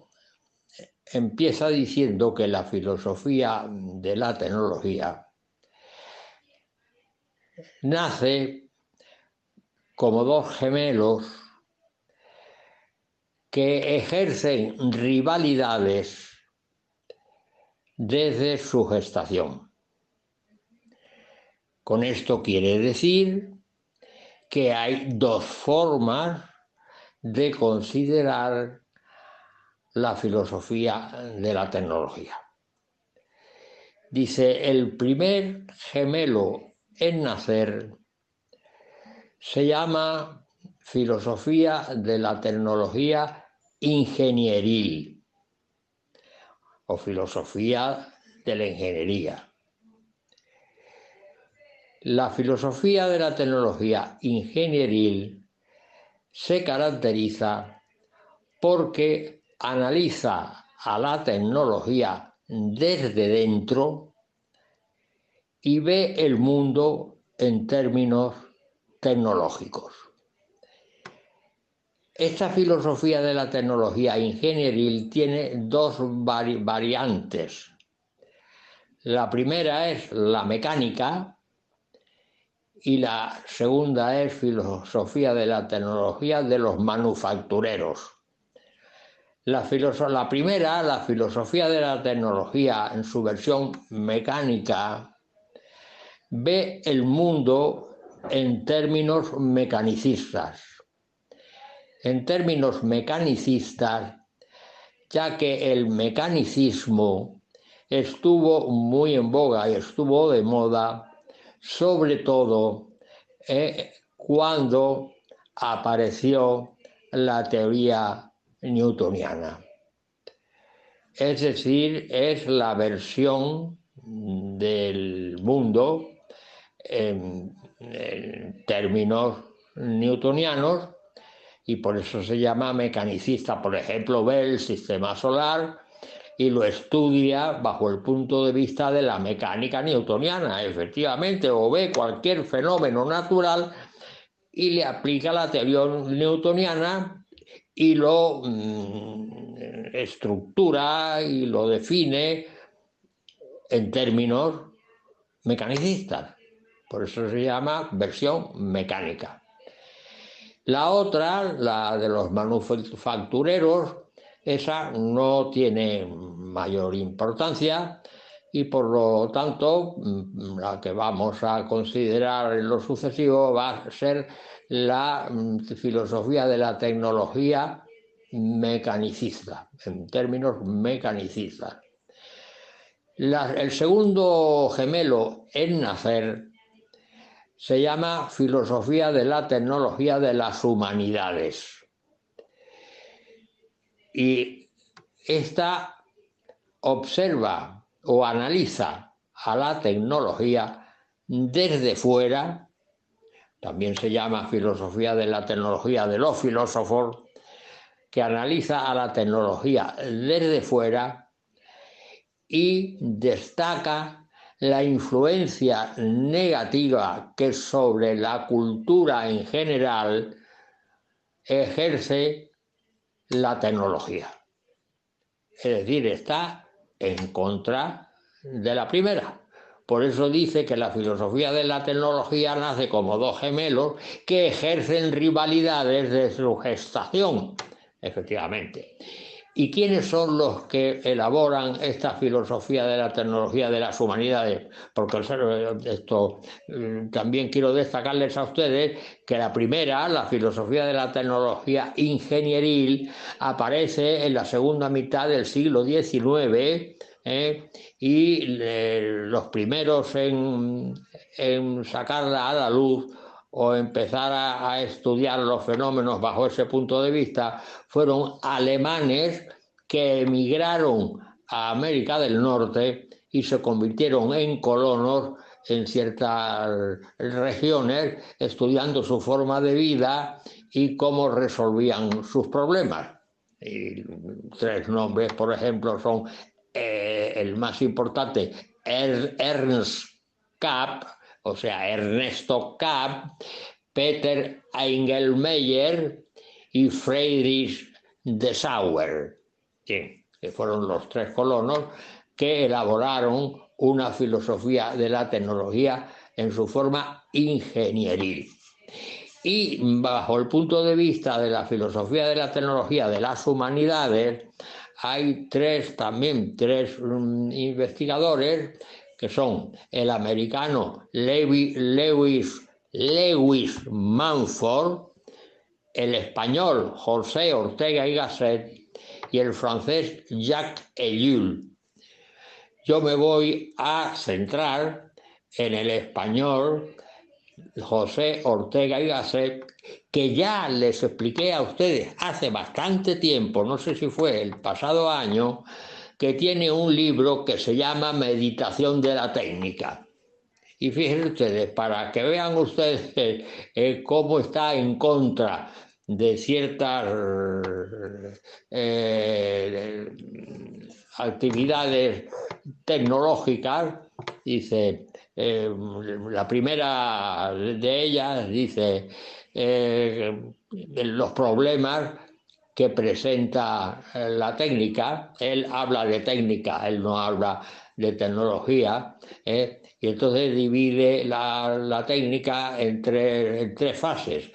empieza diciendo que la filosofía de la tecnología nace como dos gemelos que ejercen rivalidades desde su gestación. Con esto quiere decir que hay dos formas de considerar la filosofía de la tecnología. Dice, el primer gemelo en nacer se llama filosofía de la tecnología ingenieril o filosofía de la ingeniería. La filosofía de la tecnología ingenieril se caracteriza porque analiza a la tecnología desde dentro y ve el mundo en términos tecnológicos. Esta filosofía de la tecnología ingenieril tiene dos vari variantes. La primera es la mecánica y la segunda es filosofía de la tecnología de los manufactureros. La, la primera, la filosofía de la tecnología en su versión mecánica, ve el mundo en términos mecanicistas en términos mecanicistas, ya que el mecanicismo estuvo muy en boga y estuvo de moda, sobre todo eh, cuando apareció la teoría newtoniana. Es decir, es la versión del mundo en, términos newtonianos y por eso se llama mecanicista. Por ejemplo, ve el sistema solar y lo estudia bajo el punto de vista de la mecánica newtoniana, efectivamente, o ve cualquier fenómeno natural y le aplica la teoría newtoniana y lo mm, estructura y lo define en términos mecanicistas. Por eso se llama versión mecánica. La otra, la de los manufactureros, esa no tiene mayor importancia y por lo tanto mm, la que vamos a considerar en lo sucesivo va a ser la mm, filosofía de la tecnología mecanicista, en términos mecanicistas. el segundo gemelo en nacer se llama filosofía de la tecnología de las humanidades. Y esta observa o analiza a la tecnología desde fuera, también se llama filosofía de la tecnología de los filósofos, que analiza a la tecnología desde fuera y destaca la influencia negativa que sobre la cultura en general ejerce la tecnología. Es decir, está en contra de la primera. Por eso dice que la filosofía de la tecnología nace como dos gemelos que ejercen rivalidades de su gestación, efectivamente. ¿Y quiénes son los que elaboran esta filosofía de la tecnología de las humanidades? Porque esto mm, también quiero destacarles a ustedes que la primera, la filosofía de la tecnología ingenieril, aparece en la segunda mitad del siglo XIX ¿eh? y los primeros en, sacarla a la luz o empezar a, estudiar los fenómenos bajo ese punto de vista fueron alemanes que emigraron a América del Norte y se convirtieron en colonos en ciertas regiones, estudiando su forma de vida y cómo resolvían sus problemas. Tres nombres, por ejemplo, son eh, el más importante, Ernst Kapp, o sea, Ernesto Kapp, Peter Engelmeyer y Friedrich de Sauer, que fueron los tres colonos que elaboraron una filosofía de la tecnología en su forma ingenieril. Y bajo el punto de vista de la filosofía de la tecnología de las humanidades, hay tres también, tres mm, investigadores que son el americano Lewis, Lewis Manford, el español José Ortega y Gasset y el francés Jacques Ellul. Yo me voy a centrar en el español José Ortega y Gasset, que ya les expliqué a ustedes hace bastante tiempo, no sé si fue el pasado año, que tiene un libro que se llama Meditación de la Técnica. Y fíjense ustedes, para que vean ustedes eh, cómo está en contra de ciertas eh, actividades tecnológicas, dice, eh, la primera de ellas dice eh, los problemas que presenta eh, la técnica. Él habla de técnica, él no habla de tecnología. y entonces divide la, técnica en tres fases.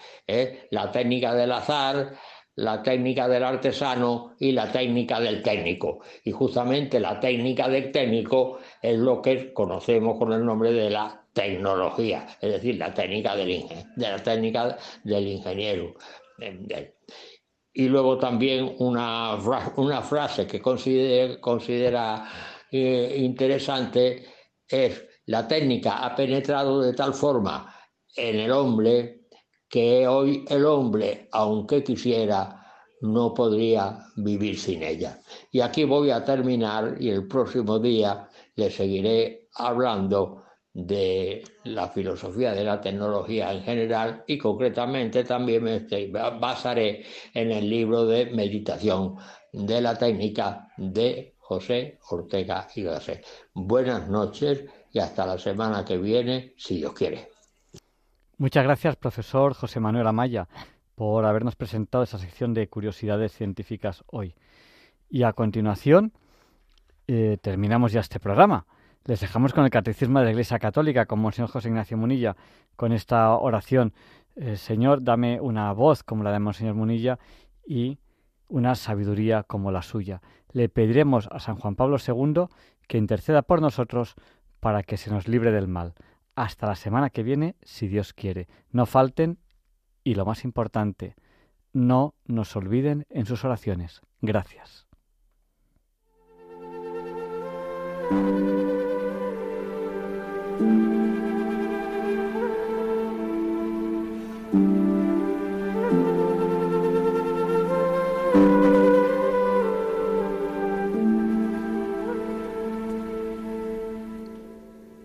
La técnica del azar, la técnica del artesano y la técnica del técnico. Y justamente la técnica del técnico es lo que conocemos con el nombre de la tecnología, es decir, la técnica del, de la técnica del ingeniero. Y luego también una, una frase que considera, eh, interesante es la técnica ha penetrado de tal forma en el hombre que hoy el hombre, aunque quisiera, no podría vivir sin ella. Y aquí voy a terminar y el próximo día le seguiré hablando de la filosofía de la tecnología en general y concretamente también me basaré en el libro de meditación de la técnica de José Ortega y Gasset. Buenas noches y hasta la semana que viene, si Dios quiere. Muchas gracias, profesor José Manuel Amaya, por habernos presentado esa sección de curiosidades científicas hoy. Y a continuación eh, terminamos ya este programa. Les dejamos con el Catecismo de la Iglesia Católica, con Monseñor José Ignacio Munilla, con esta oración. Eh, Señor, dame una voz como la de Monseñor Munilla y una sabiduría como la suya. Le pediremos a San Juan Pablo II que interceda por nosotros para que se nos libre del mal. Hasta la semana que viene, si Dios quiere. No falten y lo más importante, no nos olviden en sus oraciones. Gracias.